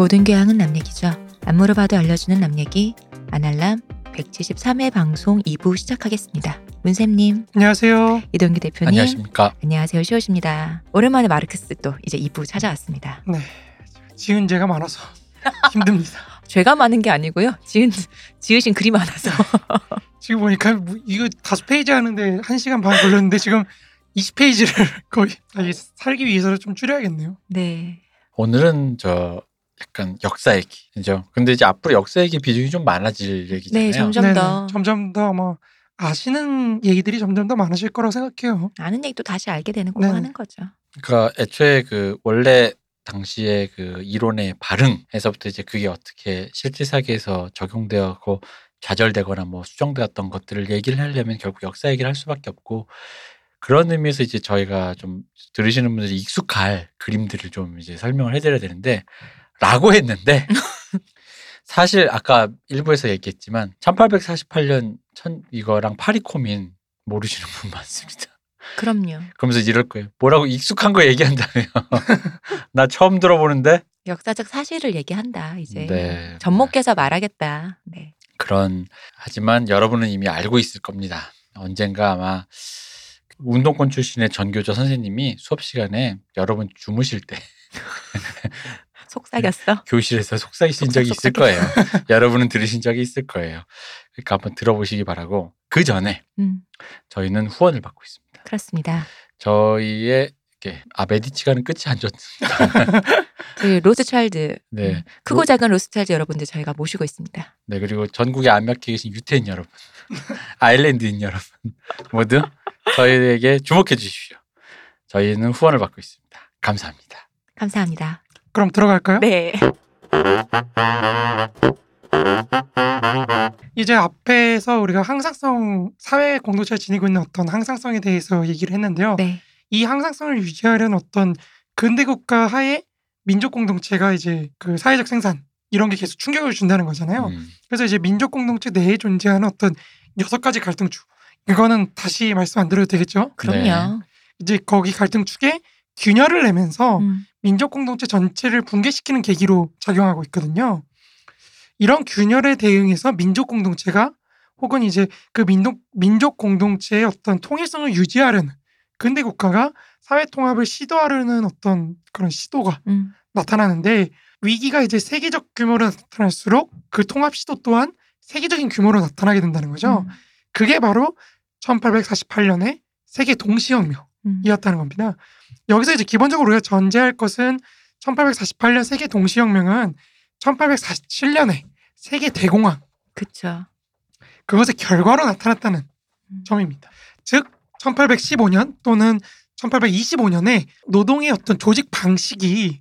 모든 교양은 남 얘기죠. 안 물어봐도 알려주는 남 얘기 아날람 173회 방송 2부 시작하겠습니다. 문쌤님, 안녕하세요. 이동규 대표님, 안녕하십니까. 안녕하세요. 시옷입니다. 오랜만에 마르크스 또 이제 2부 찾아왔습니다. 네. 지은 죄가 많아서 힘듭니다. 죄가 많은 게 아니고요. 지은 지으신 글이 많아서. 지금 보니까 뭐 이거 다섯 페이지 하는데 한 시간 반 걸렸는데 지금 20페이지를 거의 살기 위해서 좀 줄여야겠네요. 네. 오늘은 저 약간 역사 얘기. 그죠? 근데 이제 앞으로 역사 얘기 비중이 좀 많아질 얘기잖아요. 네, 점점 네네. 더 점점 더 뭐 아시는 얘기들이 점점 더 많으실 거라고 생각해요. 아는 얘기도 다시 알게 되는 거 네. 하는 거죠. 그러니까 애초에 그 원래 당시에 그 이론의 발흥에서부터 이제 그게 어떻게 실제 사계에서 적용되었고 좌절되거나 뭐 수정되었던 것들을 얘기를 하려면 결국 역사 얘기를 할 수밖에 없고 그런 의미에서 이제 저희가 좀 들으시는 분들이 익숙할 그림들을 좀 이제 설명을 해드려야 되는데 라고 했는데 사실 아까 일부에서 얘기했지만 1848년 천 이거랑 파리코민 모르시는 분 많습니다. 그럼요. 그러면서 이럴 거예요. 뭐라고 익숙한 거 얘기한다며. 나 처음 들어보는데. 역사적 사실을 얘기한다. 이제 네. 접목해서 말하겠다. 네. 그런 하지만 여러분은 이미 알고 있을 겁니다. 언젠가 아마 운동권 출신의 전교조 선생님이 수업 시간에 여러분 주무실 때 속삭였어. 교실에서 속삭이신 적이 있을 거예요. 여러분은 들으신 적이 있을 거예요. 그러니까 한번 들어보시기 바라고 그 전에 음, 저희는 후원을 받고 있습니다. 그렇습니다. 저희의 이렇게 아 메디치가는 끝이 안 좋습니다. 그 로스차일드 네. 음, 크고 작은 로스차일드 여러분들 저희가 모시고 있습니다. 네 그리고 전국에 안맞게 계신 유태인 여러분, 아일랜드인 여러분 모두 저희에게 주목해 주십시오. 저희는 후원을 받고 있습니다. 감사합니다. 감사합니다. 그럼 들어갈까요? 네. 이제 앞에서 우리가 항상성 사회 공동체가 지니고 있는 어떤 항상성에 대해서 얘기를 했는데요. 네. 이 항상성을 유지하려는 어떤 근대 국가 하에 민족 공동체가 이제 그 사회적 생산 이런 게 계속 충격을 준다는 거잖아요. 음, 그래서 이제 민족 공동체 내에 존재하는 어떤 여섯 가지 갈등축 이거는 다시 말씀 안 드려도 되겠죠? 그럼요. 이제 거기 갈등축에 균열을 내면서 음, 민족 공동체 전체를 붕괴시키는 계기로 작용하고 있거든요. 이런 균열에 대응해서 민족 공동체가 혹은 이제 그 민족 민족 공동체의 어떤 통일성을 유지하려는 근대 국가가 사회 통합을 시도하려는 어떤 그런 시도가 음, 나타나는데 위기가 이제 세계적 규모로 나타날수록 그 통합 시도 또한 세계적인 규모로 나타나게 된다는 거죠. 음, 그게 바로 1848년에 세계 동시혁명. 음. 이었다는 겁니다. 여기서 이제 기본적으로 우리가 전제할 것은 1848년 세계 동시혁명은 1847년에 세계 대공황 그쵸. 그것의 결과로 나타났다는 음. 점입니다. 즉 1815년 또는 1825년에 노동의 어떤 조직 방식이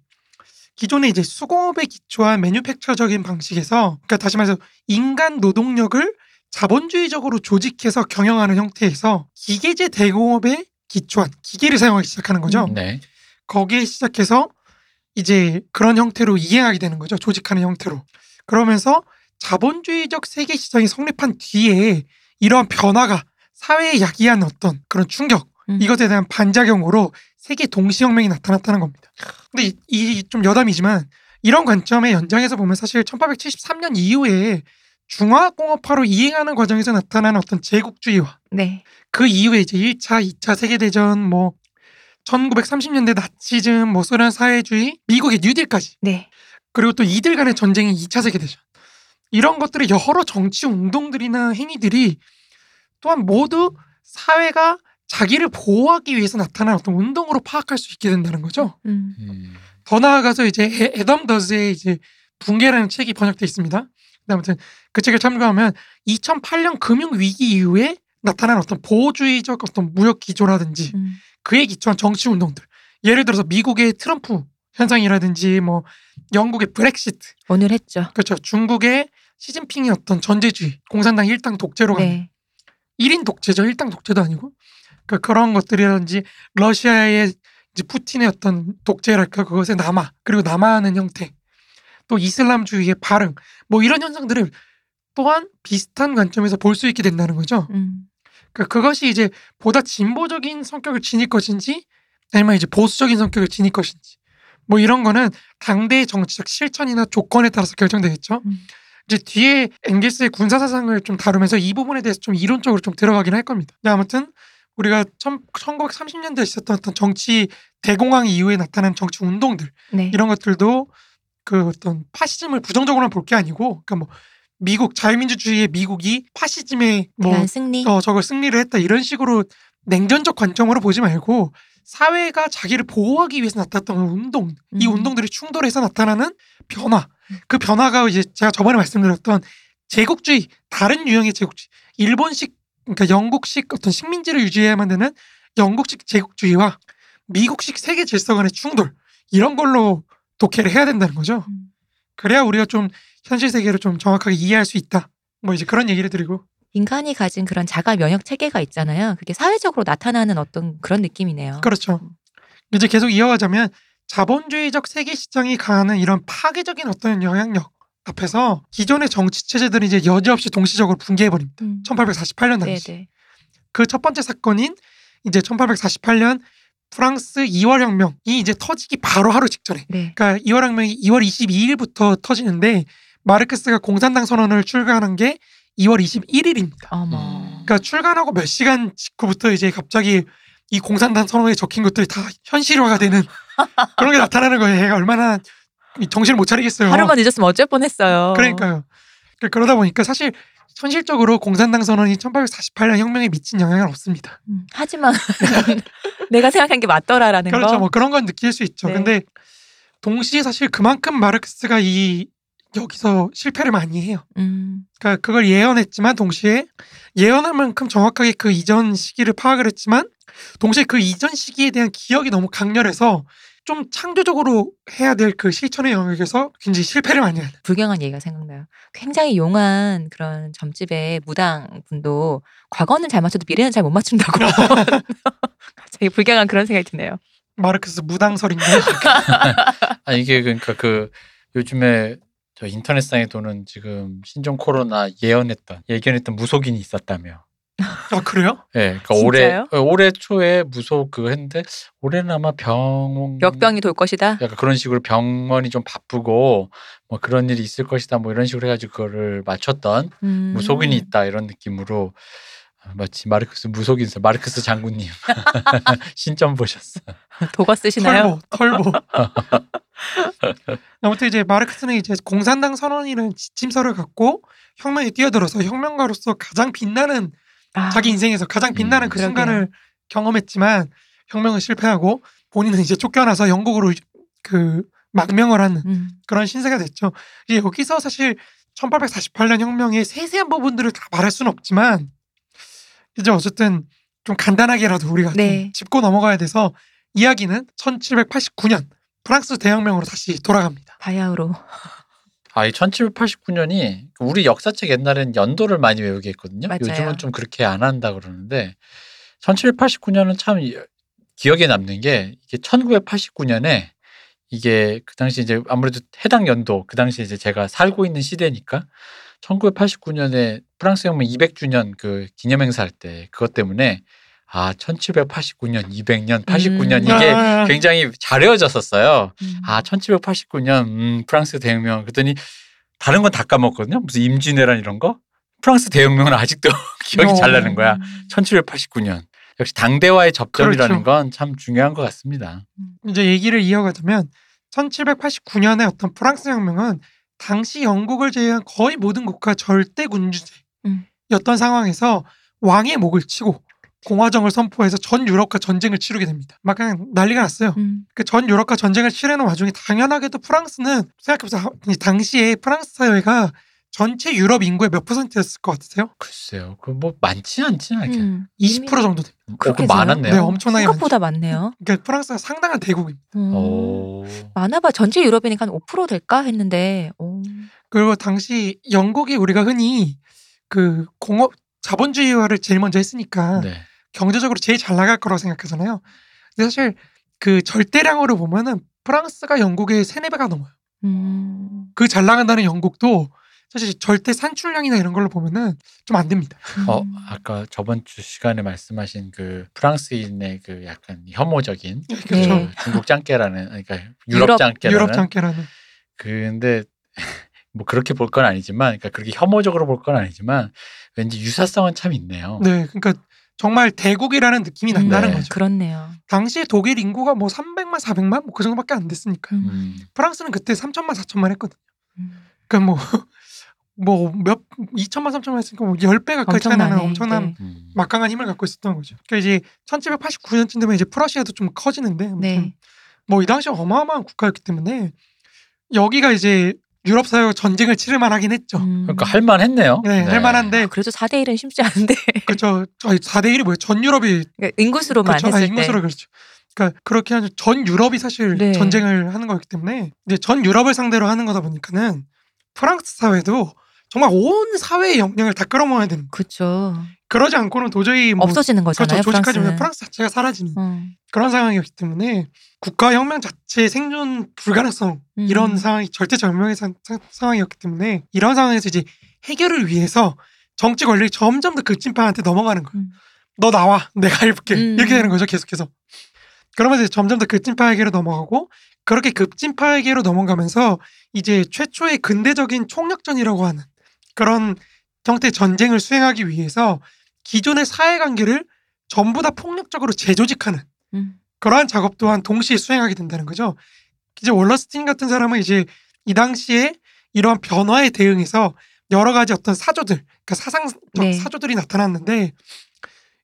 기존의 이제 수공업에 기초한 매뉴팩처적인 방식에서 그러니까 다시 말해서 인간 노동력을 자본주의적으로 조직해서 경영하는 형태에서 기계제 대공업에 기초한 기계를 사용하기 시작하는 거죠. 음. 네. 거기에 시작해서 이제 그런 형태로 이행하게 되는 거죠. 조직하는 형태로. 그러면서 자본주의적 세계 시장이 성립한 뒤에 이러한 변화가 사회에 야기한 어떤 그런 충격 음. 이것에 대한 반작용으로 세계 동시혁명이 나타났다는 겁니다. 근데 이좀 여담이지만 이런 관점의 연장에서 보면 사실 1873년 이후에 중화공업화로 이행하는 과정에서 나타난 어떤 제국주의와 네. 그 이후에 이제 1차, 2차 세계대전, 뭐 1930년대 나치즘, 뭐 소련 사회주의, 미국의 뉴딜까지 네. 그리고 또 이들 간의 전쟁이 2차 세계대전 이런 것들의 여러 정치 운동들이나 행위들이 또한 모두 사회가 자기를 보호하기 위해서 나타난 어떤 운동으로 파악할 수 있게 된다는 거죠. 음, 음, 더 나아가서 이제 에- 에덤 더즈의 이제 붕괴라는 책이 번역돼 있습니다. 아무튼 그 책을 참고하면 2008년 금융 위기 이후에 나타난 어떤 보호주의적 어떤 무역 기조라든지 음, 그에 기초한 정치 운동들. 예를 들어서 미국의 트럼프 현상이라든지 뭐 영국의 브렉시트, 오늘 했죠. 그렇죠. 중국의 시진핑의 어떤 전제주의, 공산당 일당 독재로 가는 네. 1인 독재죠. 일당 독재도 아니고. 그 그런 것들이라든지 러시아의 이제 푸틴의 어떤 독재랄까 그것의 남아 그리고 남아하는 형태 또 이슬람주의의 발흥 뭐 이런 현상들을 또한 비슷한 관점에서 볼 수 있게 된다는 거죠. 음, 그 그것이 이제 보다 진보적인 성격을 지닐 것인지 아니면 이제 보수적인 성격을 지닐 것인지 뭐 이런 거는 당대의 정치적 실천이나 조건에 따라서 결정되겠죠. 음. 이제 뒤에 앵기스의 군사 사상을 좀 다루면서 이 부분에 대해서 좀 이론적으로 좀 들어가긴 할 겁니다. 근데 아무튼 우리가 1930년대에 있었던 어떤 정치 대공황 이후에 나타난 정치 운동들 네. 이런 것들도 그 어떤 파시즘을 부정적으로만 볼 게 아니고 그러니까 뭐 미국 자유민주주의의 미국이 파시즘에 뭐 승리. 어, 저걸 승리를 했다 이런 식으로 냉전적 관점으로 보지 말고 사회가 자기를 보호하기 위해서 나타났던 운동, 이 음. 운동들이 충돌해서 나타나는 변화, 그 변화가 이제 제가 저번에 말씀드렸던 제국주의, 다른 유형의 제국주의, 일본식, 그러니까 영국식 어떤 식민지를 유지해야만 되는 영국식 제국주의와 미국식 세계 질서 간의 충돌 이런 걸로 독해를 해야 된다는 거죠. 음. 그래야 우리가 좀 현실 세계를 좀 정확하게 이해할 수 있다. 뭐 이제 그런 얘기를 드리고 인간이 가진 그런 자가 면역 체계가 있잖아요. 그게 사회적으로 나타나는 어떤 그런 느낌이네요. 그렇죠. 이제 계속 이어가자면 자본주의적 세계 시장이 가하는 이런 파괴적인 어떤 영향력 앞에서 기존의 정치 체제들이 이제 여지없이 동시적으로 붕괴해 버립니다. 음. 1848년 당시. 네네. 그첫 번째 사건인 이제 1848년 프랑스 2월 혁명이 이제 터지기 바로 하루 직전에 네. 그러니까 2월 혁명이 2월 22일부터 터지는데 마르크스가 공산당 선언을 출간한 게 2월 21일입니다. 어머. 음. 그러니까 출간하고 몇 시간 직후부터 이제 갑자기 이 공산당 선언에 적힌 것들이 다 현실화가 되는 그런 게 나타나는 거예요. 얘가 얼마나 이 정신을 못 차리겠어요. 하루만 늦었으면 어쩔 뻔했어요. 그러니까요. 그- 그러다 보니까 사실 현실적으로 공산당 선언이 1848년 혁명에 미친 영향은 없습니다. 음, 하지만 내가 생각한 게 맞더라라는 그렇죠. 거. 뭐 그런 건 느낄 수 있죠. 네. 근데 동시에 사실 그만큼 마르크스가 이 여기서 실패를 많이 해요. 음. 그러니까 그걸 예언했지만 동시에 예언할 만큼 정확하게 그 이전 시기를 파악을 했지만 동시에 그 이전 시기에 대한 기억이 너무 강렬해서 좀 창조적으로 해야 될 그 실천의 영역에서 굉장히 실패를 많이 하는. 불경한 얘기가 생각나요. 굉장히 용한 그런 점집의 무당 분도 과거는 잘 맞춰도 미래는 잘 못 맞춘다고. 갑자기 불경한 그런 생각이 드네요. 마르크스 무당설인가요? 아 이게 그러니까 그 요즘에 저 인터넷상에 도는 지금 신종 코로나 예언했던 예견했던 무속인이 있었다며. 아 그래요? 예, 그러니까 올해? 어, 올해 초에 무속 그거 했는데 올해는 아마 병 역병이 돌 것이다. 약간 그런 식으로 병원이 좀 바쁘고 뭐 그런 일이 있을 것이다 뭐 이런 식으로 해가지고 그거를 맞췄던 음. 무속인이 있다 이런 느낌으로 아, 마치 마르크스 무속인설 마르크스 장군님 신점 보셨어. 도가 쓰시나요? 털보, 털보. 아무튼 이제 마르크스는 이제 공산당 선언이라는 지침서를 갖고 혁명에 뛰어들어서 혁명가로서 가장 빛나는 아, 자기 인생에서 가장 빛나는 음, 그 그러게요. 순간을 경험했지만 혁명은 실패하고 본인은 이제 쫓겨나서 영국으로 그 망명을 하는 음. 그런 신세가 됐죠. 이제 여기서 사실 1848년 혁명의 세세한 부분들을 다 말할 수는 없지만 이제 어쨌든 좀 간단하게라도 우리가 네. 좀 짚고 넘어가야 돼서 이야기는 1789년 프랑스 대혁명으로 다시 돌아갑니다. 바야흐로. 아, 이 1789년이 우리 역사책 옛날엔 연도를 많이 외우게 했거든요. 맞아요. 요즘은 좀 그렇게 안 한다 그러는데 1789년은 참 이- 기억에 남는 게 이게 1989년에 이게 그 당시 이제 아무래도 해당 연도 그 당시 이제 제가 살고 있는 시대니까 1989년에 프랑스 혁명 200주년 그 기념행사 할 때 그것 때문에 아 1789년 200년 89년 음. 이게 아, 굉장히 잘 외워졌었어요. 음. 아 1789년 음, 프랑스 대혁명 그랬더니 다른 건 다 까먹거든요. 무슨 임진왜란 이런 거. 프랑스 대혁명은 아직도 기억이 잘 나는 거야. 음. 1789년. 역시 당대와의 접점이라는 그렇죠. 건참 중요한 것 같습니다. 이제 얘기를 이어가자면 1789년의 어떤 프랑스 혁명은 당시 영국을 제외한 거의 모든 국가 절대 군주제 였던 음. 상황에서 왕의 목을 치고 공화정을 선포해서 전 유럽과 전쟁을 치르게 됩니다. 막 그냥 난리가 났어요. 음. 그전 유럽과 전쟁을 치르는 와중에 당연하게도 프랑스는 생각해보세요. 이 당시에 프랑스 사회가 전체 유럽 인구의 몇 퍼센트였을 것 같으세요? 글쎄요. 그 뭐 많지 않지는 않게. 음. 20% 정도 됩니다. 그 그렇게 많았네요. 네, 엄청나게 많죠. 생각보다 많네요. 그러니까 프랑스가 상당한 대국입니다. 음. 오. 많아봐 전체 유럽이니까 한 5% 될까 했는데 오. 그리고 당시 영국이 우리가 흔히 그 공업 자본주의화를 제일 먼저 했으니까 네. 경제적으로 제일 잘 나갈 거라고 생각하잖아요. 근데 사실 그 절대량으로 보면은 프랑스가 영국의 세네 배가 넘어요. 음. 그잘 나간다는 영국도 사실 절대 산출량이나 이런 걸로 보면은 좀 안 됩니다. 어 음. 아까 저번 주 시간에 말씀하신 그 프랑스인의 그 약간 혐오적인 네, 그 그렇죠. 중국 짱깨라는 그러니까 유럽, 유럽- 짱깨라는 유럽 장깨라는 근데 뭐 그렇게 볼 건 아니지만 그러니까 그렇게 혐오적으로 볼 건 아니지만 왠지 유사성은 참 있네요. 네, 그러니까 정말 대국이라는 느낌이 난다는 네. 거죠. 그렇네요. 당시에 독일 인구가 뭐 300만, 400만 뭐 그 정도밖에 안 됐으니까. 음. 음. 프랑스는 그때 3천만, 4천만 했거든. 음. 그러니까 뭐 뭐몇 2천만, 3천만 했으니까 뭐 10배 가까이 차이 나는. 엄청난 네. 음. 막강한 힘을 갖고 있었던 거죠. 그러니까 이제 1789년쯤 되면 이제 프러시아도 좀 커지는데 네. 뭐이 당시 어마어마한 국가였기 때문에 여기가 이제 유럽 사회와 전쟁을 치를 만하긴 했죠. 음. 그러니까 할만 했네요. 네, 할 만한데 아, 그래도 4대 1은 쉽지 않은데 그죠. 저희 4대 1이 뭐예요? 전 유럽이 그러니까 인구수로만 그렇죠. 아, 했을 때 인구수로 그렇죠. 그러니까 그렇게 하죠. 전 유럽이 사실 네. 전쟁을 하는 거기 때문에 이제 전 유럽을 상대로 하는 거다 보니까는 프랑스 사회도 정말 온 사회의 역량을 다 끌어모아야 되는. 그렇죠. 그러지 않고는 도저히 뭐 없어지는 거잖아요. 그렇죠. 조직까지 프랑스는. 보면 프랑스 자체가 사라지는 어. 그런 상황이었기 때문에 국가 혁명 자체의 생존 불가능성 이런 음. 상황이 절대 절명의 상, 상- 상황이었기 때문에 이런 상황에서 이제 해결을 위해서 정치 권력이 점점 더 극진파한테 넘어가는 거예요. 음. 너 나와 내가 해볼게 음. 이렇게 되는 거죠 계속해서 그러면서 점점 더 급진파에게로 넘어가고 그렇게 급진파에게로 넘어가면서 이제 최초의 근대적인 총력전이라고 하는 그런 형태의 전쟁을 수행하기 위해서 기존의 사회관계를 전부 다 폭력적으로 재조직하는 음. 그러한 작업 또한 동시에 수행하게 된다는 거죠. 이제 월러스틴 같은 사람은 이제 이 당시에 이러한 변화에 대응해서 여러 가지 어떤 사조들, 그러니까 사상적 네. 사조들이 나타났는데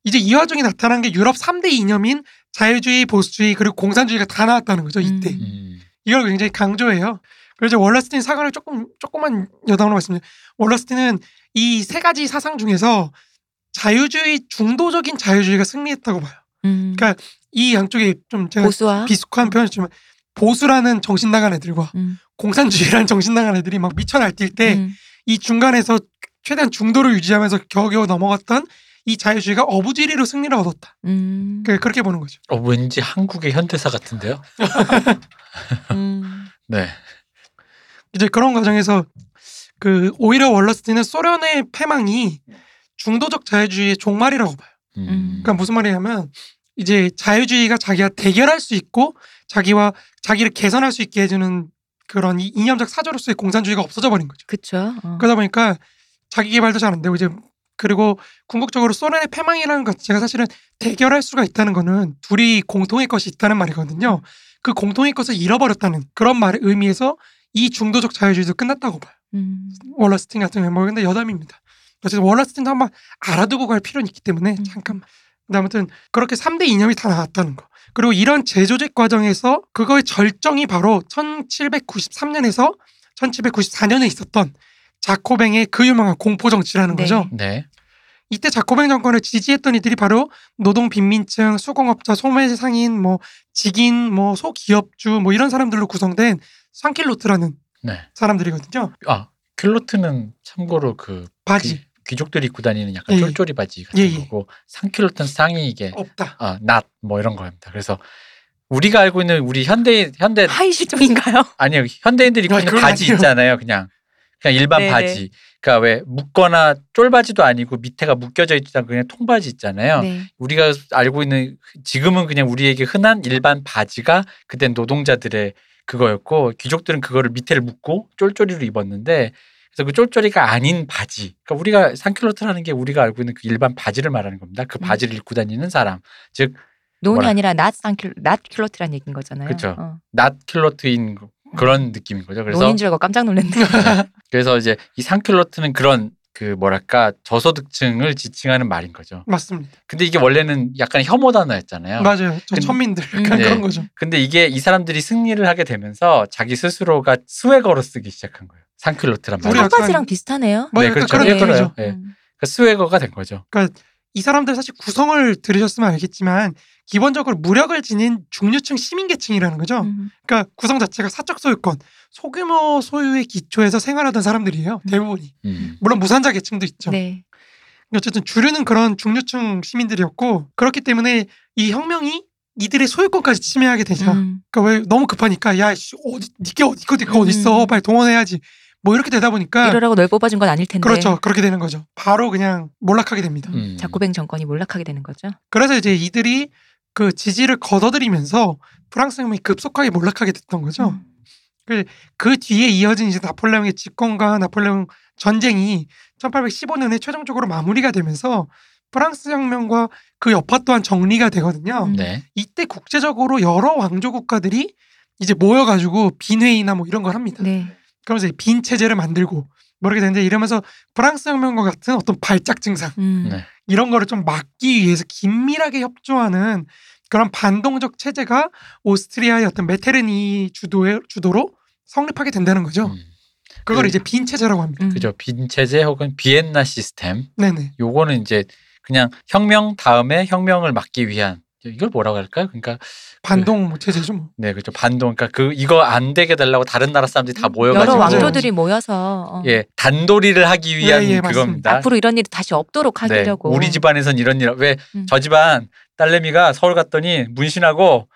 이제 이 와중에 나타난 게 유럽 3대 이념인 자유주의, 보수주의 그리고 공산주의가 다 나왔다는 거죠 이때. 음. 음. 이걸 굉장히 강조해요. 그래서 월러스틴 사관을 조금 조금만 여담으로 말씀드리면 월러스틴은 이 세 가지 사상 중에서 자유주의 중도적인 자유주의가 승리했다고 봐요. 음. 그러니까 이 양쪽에 좀 제가 보수와 비슷한 표현이지만 보수라는 정신 나간 애들과 음. 공산주의라는 정신 나간 애들이 막 미쳐 날뛸 때이 음. 중간에서 최대한 중도를 유지하면서 겨우겨우 넘어갔던 이 자유주의가 어부지리로 승리를 얻었다. 음. 그- 그렇게 보는 거죠. 어, 왠지 한국의 현대사 같은데요. 음. 네. 이제 그런 과정에서 그 오히려 월러스틴은 소련의 패망이 중도적 자유주의의 종말이라고 봐요. 음. 그러니까 무슨 말이냐면 이제 자유주의가 자기가 대결할 수 있고 자기와 자기를 개선할 수 있게 해주는 그런 이- 이념적 사조로서의 공산주의가 없어져 버린 거죠. 그쵸. 어. 그러다 보니까 자기 개발도 잘 안 되고 이제 그리고 궁극적으로 소련의 패망이라는 것 제가 사실은 대결할 수가 있다는 거는 둘이 공통의 것이 있다는 말이거든요. 그 공통의 것을 잃어버렸다는 그런 말의 의미에서 이 중도적 자유주의도 끝났다고 봐요. 음. 월러스틴 같은 경우는 근데 여담입니다. 어쨌든 월러스틴도 한번 알아두고 갈 필요는 있기 때문에 음. 잠깐만. 아무튼 그렇게 3대 이념이 다 나왔다는 거. 그리고 이런 재조직 과정에서 그거의 절정이 바로 1793년에서 1794년에 있었던 자코뱅의 그 유명한 공포 정치라는 네. 거죠. 네. 이때 자코뱅 정권을 지지했던 이들이 바로 노동 빈민층, 수공업자, 소매 상인, 뭐 직인, 뭐 소기업주 뭐 이런 사람들로 구성된 상킬로트라는 네. 사람들이거든요. 아 킬로트는 참고로 그 바지 귀- 귀족들이 입고 다니는 약간 예, 예. 쫄쫄이 바지 같은 예, 예. 거고 상킬로트는 상이 이게 없다. 아, 낫뭐 이런 거입니다. 그래서 우리가 알고 있는 우리 현대인 현대 하이 실종인가요? 아니요 현대인들이 입고 아, 있는 바지 아니에요. 있잖아요. 그냥 그냥 일반 네네. 바지. 그러니까 왜 묶거나 쫄바지도 아니고 밑에가 묶여져 있지 않고 그냥 통바지 있잖아요. 네. 우리가 알고 있는 지금은 그냥 우리에게 흔한 일반 바지가 그때 노동자들의 그거였고 귀족들은 그거를 밑에를 묶고 쫄쫄이로 입었는데 그래서 그 쫄쫄이가 아닌 바지. 그러니까 우리가 산킬로트라는 게 우리가 알고 있는 그 일반 바지를 말하는 겁니다. 그 음. 바지를 입고 다니는 사람. 즉 논이 뭐라- 아니라 낫 산킬 낫 킬로트란 얘기인 거잖아요. 그쵸. 어. 낫 킬로트인 그런 느낌인 거죠. 그래서 논인 줄 알고 깜짝 놀랐네. 그래서 이제 이 산킬로트는 그런 그 뭐랄까 저소득층을 지칭하는 말인 거죠. 맞습니다. 근데 이게 원래는 약간 혐오 단어였잖아요. 맞아요. 저 근데- 천민들 음. 약간 네. 그런 거죠. 근데 이게 이 사람들이 승리를 하게 되면서 자기 스스로가 스웨거로 쓰기 시작한 거예요. 산킬로트란 우리 말이. 약간- 청바지랑 비슷하네요. 뭐 네, 그렇죠. 그런. 음. 그러니까 스웨거가 된 거죠. 이 사람들 사실 구성을 들으셨으면 알겠지만 기본적으로 무력을 지닌 중류층 시민계층이라는 거죠. 음. 그러니까 구성 자체가 사적 소유권, 소규모 소유의 기초에서 생활하던 사람들이에요. 음. 대부분이. 음. 물론 무산자 계층도 있죠. 네. 어쨌든 주류는 그런 중류층 시민들이었고 그렇기 때문에 이 혁명이 이들의 소유권까지 침해하게 되죠. 음. 그러니까 왜 너무 급하니까 야 씨, 어디 니게 어디 거 니가 어디 있어 음. 빨리 동원해야지 뭐 이렇게 되다 보니까 이러라고 널 뽑아준 건 아닐 텐데. 그렇죠. 그렇게 되는 거죠. 바로 그냥 몰락하게 됩니다. 음. 자코뱅 정권이 몰락하게 되는 거죠. 그래서 이제 이들이 그 지지를 걷어들이면서 프랑스 혁명이 급속하게 몰락하게 됐던 거죠. 음. 그 뒤에 이어진 이제 나폴레옹의 집권과 나폴레옹 전쟁이 1815년에 최종적으로 마무리가 되면서 프랑스 혁명과 그 여파 또한 정리가 되거든요. 음. 네. 이때 국제적으로 여러 왕조 국가들이 이제 모여가지고 빈회의나 뭐 이런 걸 합니다. 네. 그러면서 빈 체제를 만들고 뭐 이렇게 되는데 이러면서 프랑스 혁명과 같은 어떤 발작 증상 음. 네. 이런 거를 좀 막기 위해서 긴밀하게 협조하는 그런 반동적 체제가 오스트리아의 어떤 메테르니 주도의 주도로 성립하게 된다는 거죠. 음. 그걸 그- 이제 빈 체제라고 합니다. 음. 그죠. 빈 체제 혹은 비엔나 시스템. 네네. 요거는 이제 그냥 혁명 다음에 혁명을 막기 위한 이걸 뭐라고 할까요? 그러니까 반동 뭐 체제죠. 뭐. 네, 그죠. 반동. 그러니까 그 이거 안 되게 달라고 다른 나라 사람들이 다 음, 모여가지고 여러. 왕조들이 모여서 어. 예 단도리를 하기 위한 예, 예, 그겁니다. 앞으로 이런 일이 다시 없도록 네, 하려고. 우리 집안에선 이런 일 왜저 음. 집안 딸내미가 서울 갔더니 문신하고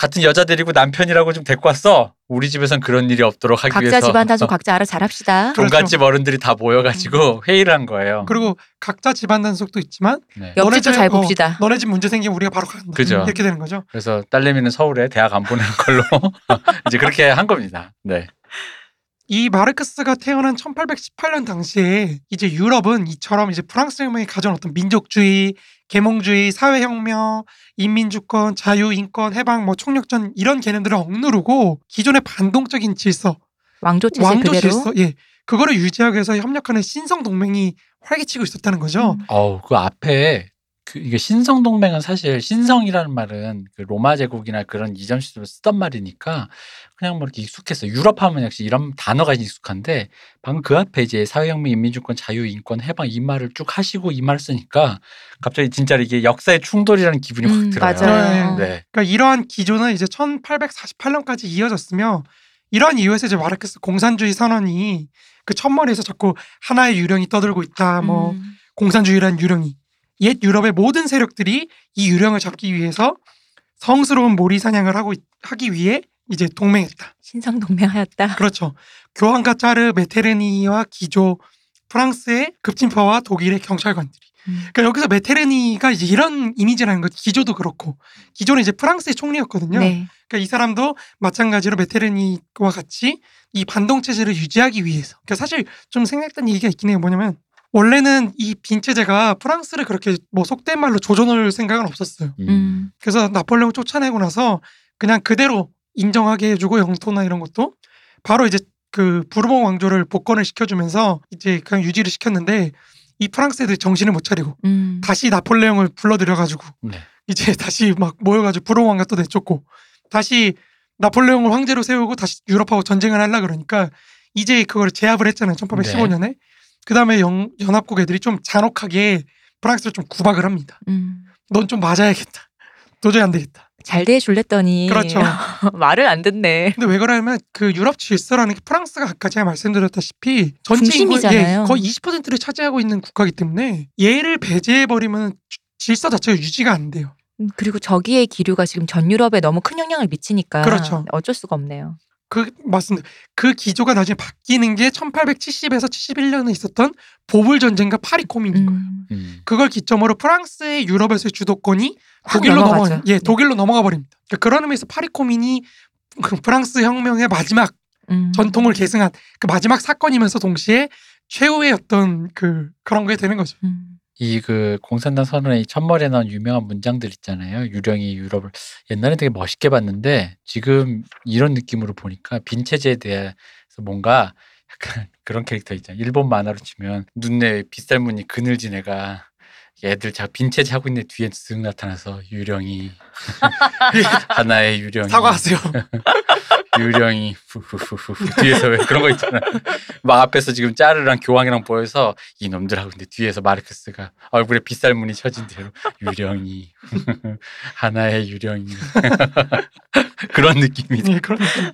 같은 여자 데리고 남편이라고 좀 데리고 왔어. 우리 집에선 그런 일이 없도록 하기 각자 위해서 집안 단속 각자 알아 잘합시다. 그렇죠. 종갓집 어른들이 다 모여가지고 회의를 한 거예요. 그리고 각자 집안 단속도 있지만 네. 옆집도 너네 집- 잘 어, 봅시다. 너네 집 문제 생기면 우리가 바로 간다. 그죠. 이렇게 되는 거죠. 그래서 딸내미는 서울에 대학 안 보내는 걸로 이제 그렇게 한 겁니다. 네. 이 마르크스가 태어난 1818년 당시에 이제 유럽은 이처럼 이제 프랑스 혁명이 가져온 어떤 민족주의, 계몽주의, 사회혁명, 인민주권, 자유, 인권, 해방, 뭐 총력전 이런 개념들을 억누르고 기존의 반동적인 질서, 왕조 체제 왕조 그대로. 질서, 예, 그거를 유지하기 위해서 협력하는 신성 동맹이 활기치고 있었다는 거죠. 음. 어우 그 앞에 그 이게 신성 동맹은 사실 신성이라는 말은 그 로마 제국이나 그런 이전 시대로 쓰던 말이니까 그냥 뭐 이렇게 익숙했어. 요 유럽 하면 역시 이런 단어가 익숙한데 방금 그 앞에 이제 사회혁명, 인민주권, 자유, 인권, 해방 이 말을 쭉 하시고 이 말을 쓰니까 갑자기 진짜 이게 역사의 충돌이라는 기분이 음, 확 들어요. 맞아요. 네. 그러니까 이러한 기조는 이제 1848년까지 이어졌으며 이러한 이유에서 이제 마르크스 공산주의 선언이 그 첫머리에서 자꾸 하나의 유령이 떠들고 있다. 뭐 음. 공산주의란 유령이 옛 유럽의 모든 세력들이 이 유령을 잡기 위해서 성스러운 몰이 사냥을 하고 있- 하기 위해 이제 동맹했다. 신성 동맹하였다. 그렇죠. 교황과 짜르, 메테르니와 기조, 프랑스의 급진파와 독일의 경찰관들이. 음. 그러니까 여기서 메테르니가 이제 이런 이미지라는 거. 기조도 그렇고 기조는 이제 프랑스의 총리였거든요. 네. 그러니까 이 사람도 마찬가지로 메테르니와 같이 이 반동 체제를 유지하기 위해서. 그러니까 사실 좀 생각했던 얘기가 있긴 해요. 뭐냐면 원래는 이 빈 체제가 프랑스를 그렇게 뭐 속된 말로 조져놓을 생각은 없었어요. 음. 음. 그래서 나폴레옹 쫓아내고 나서 그냥 그대로 인정하게 해주고 영토나 이런 것도 바로 이제 그 부르봉 왕조를 복권을 시켜주면서 이제 그냥 유지를 시켰는데 이 프랑스 애들이 정신을 못 차리고 음. 다시 나폴레옹을 불러들여가지고 네. 이제 다시 막 모여가지고 부르봉 왕가 또 내쫓고 다시 나폴레옹을 황제로 세우고 다시 유럽하고 전쟁을 하려 그러니까 이제 그걸 제압을 했잖아요. 1815년에. 그 다음에 연합국 애들이 좀 잔혹하게 프랑스를 좀 구박을 합니다. 음. 넌좀 맞아야겠다. 도저히 안 되겠다. 잘 대해줄랬더니 그렇죠. 말을 안 듣네. 근데 왜 그러냐면 그 유럽 질서라는 게 프랑스가 아까 제가 말씀드렸다시피 전체 인구의. 예, 거의 20%를 차지하고 있는 국가이기 때문에 얘를 배제해 버리면 질서 자체가 유지가 안 돼요. 음, 그리고 저기의 기류가 지금 전 유럽에 너무 큰 영향을 미치니까 그렇죠. 어쩔 수가 없네요. 그 맞습니다. 그 기조가 나중에 바뀌는 게 1870에서 71년에 있었던 보불 전쟁과 파리 코민인 거예요. 음. 음. 그걸 기점으로 프랑스의 유럽에서의 주도권이 확 독일로 넘어. 예, 네. 독일로 넘어가 버립니다. 그러니까 그런 의미에서 파리 코민이 그 프랑스 혁명의 마지막 음. 전통을 계승한 그 마지막 사건이면서 동시에 최후의 어떤 그 그런 게 되는 거죠. 음. 이 그 공산당 선언의 이 첫머리에 나온 유명한 문장들 있잖아요. 유령이 유럽을 옛날에 되게 멋있게 봤는데 지금 이런 느낌으로 보니까 빈 체제에 대해서 뭔가 약간 그런 캐릭터 있잖아요. 일본 만화로 치면 눈에 빗살무늬 그늘진 애가 애들 자 빈 체제 하고 있는 뒤에 쓱 나타나서 유령이 하나의 유령이 사과하세요. 유령이 후후후후 뒤에서 왜 그런 거 있잖아. 막 앞에서 지금 짜르랑 교황이랑 보여서 이놈들 하고 있는데 뒤에서 마르크스가 얼굴에 빗살 무늬 쳐진 대로 유령이 하나의 유령이 그런 느낌이다. 예, 그런 느낌.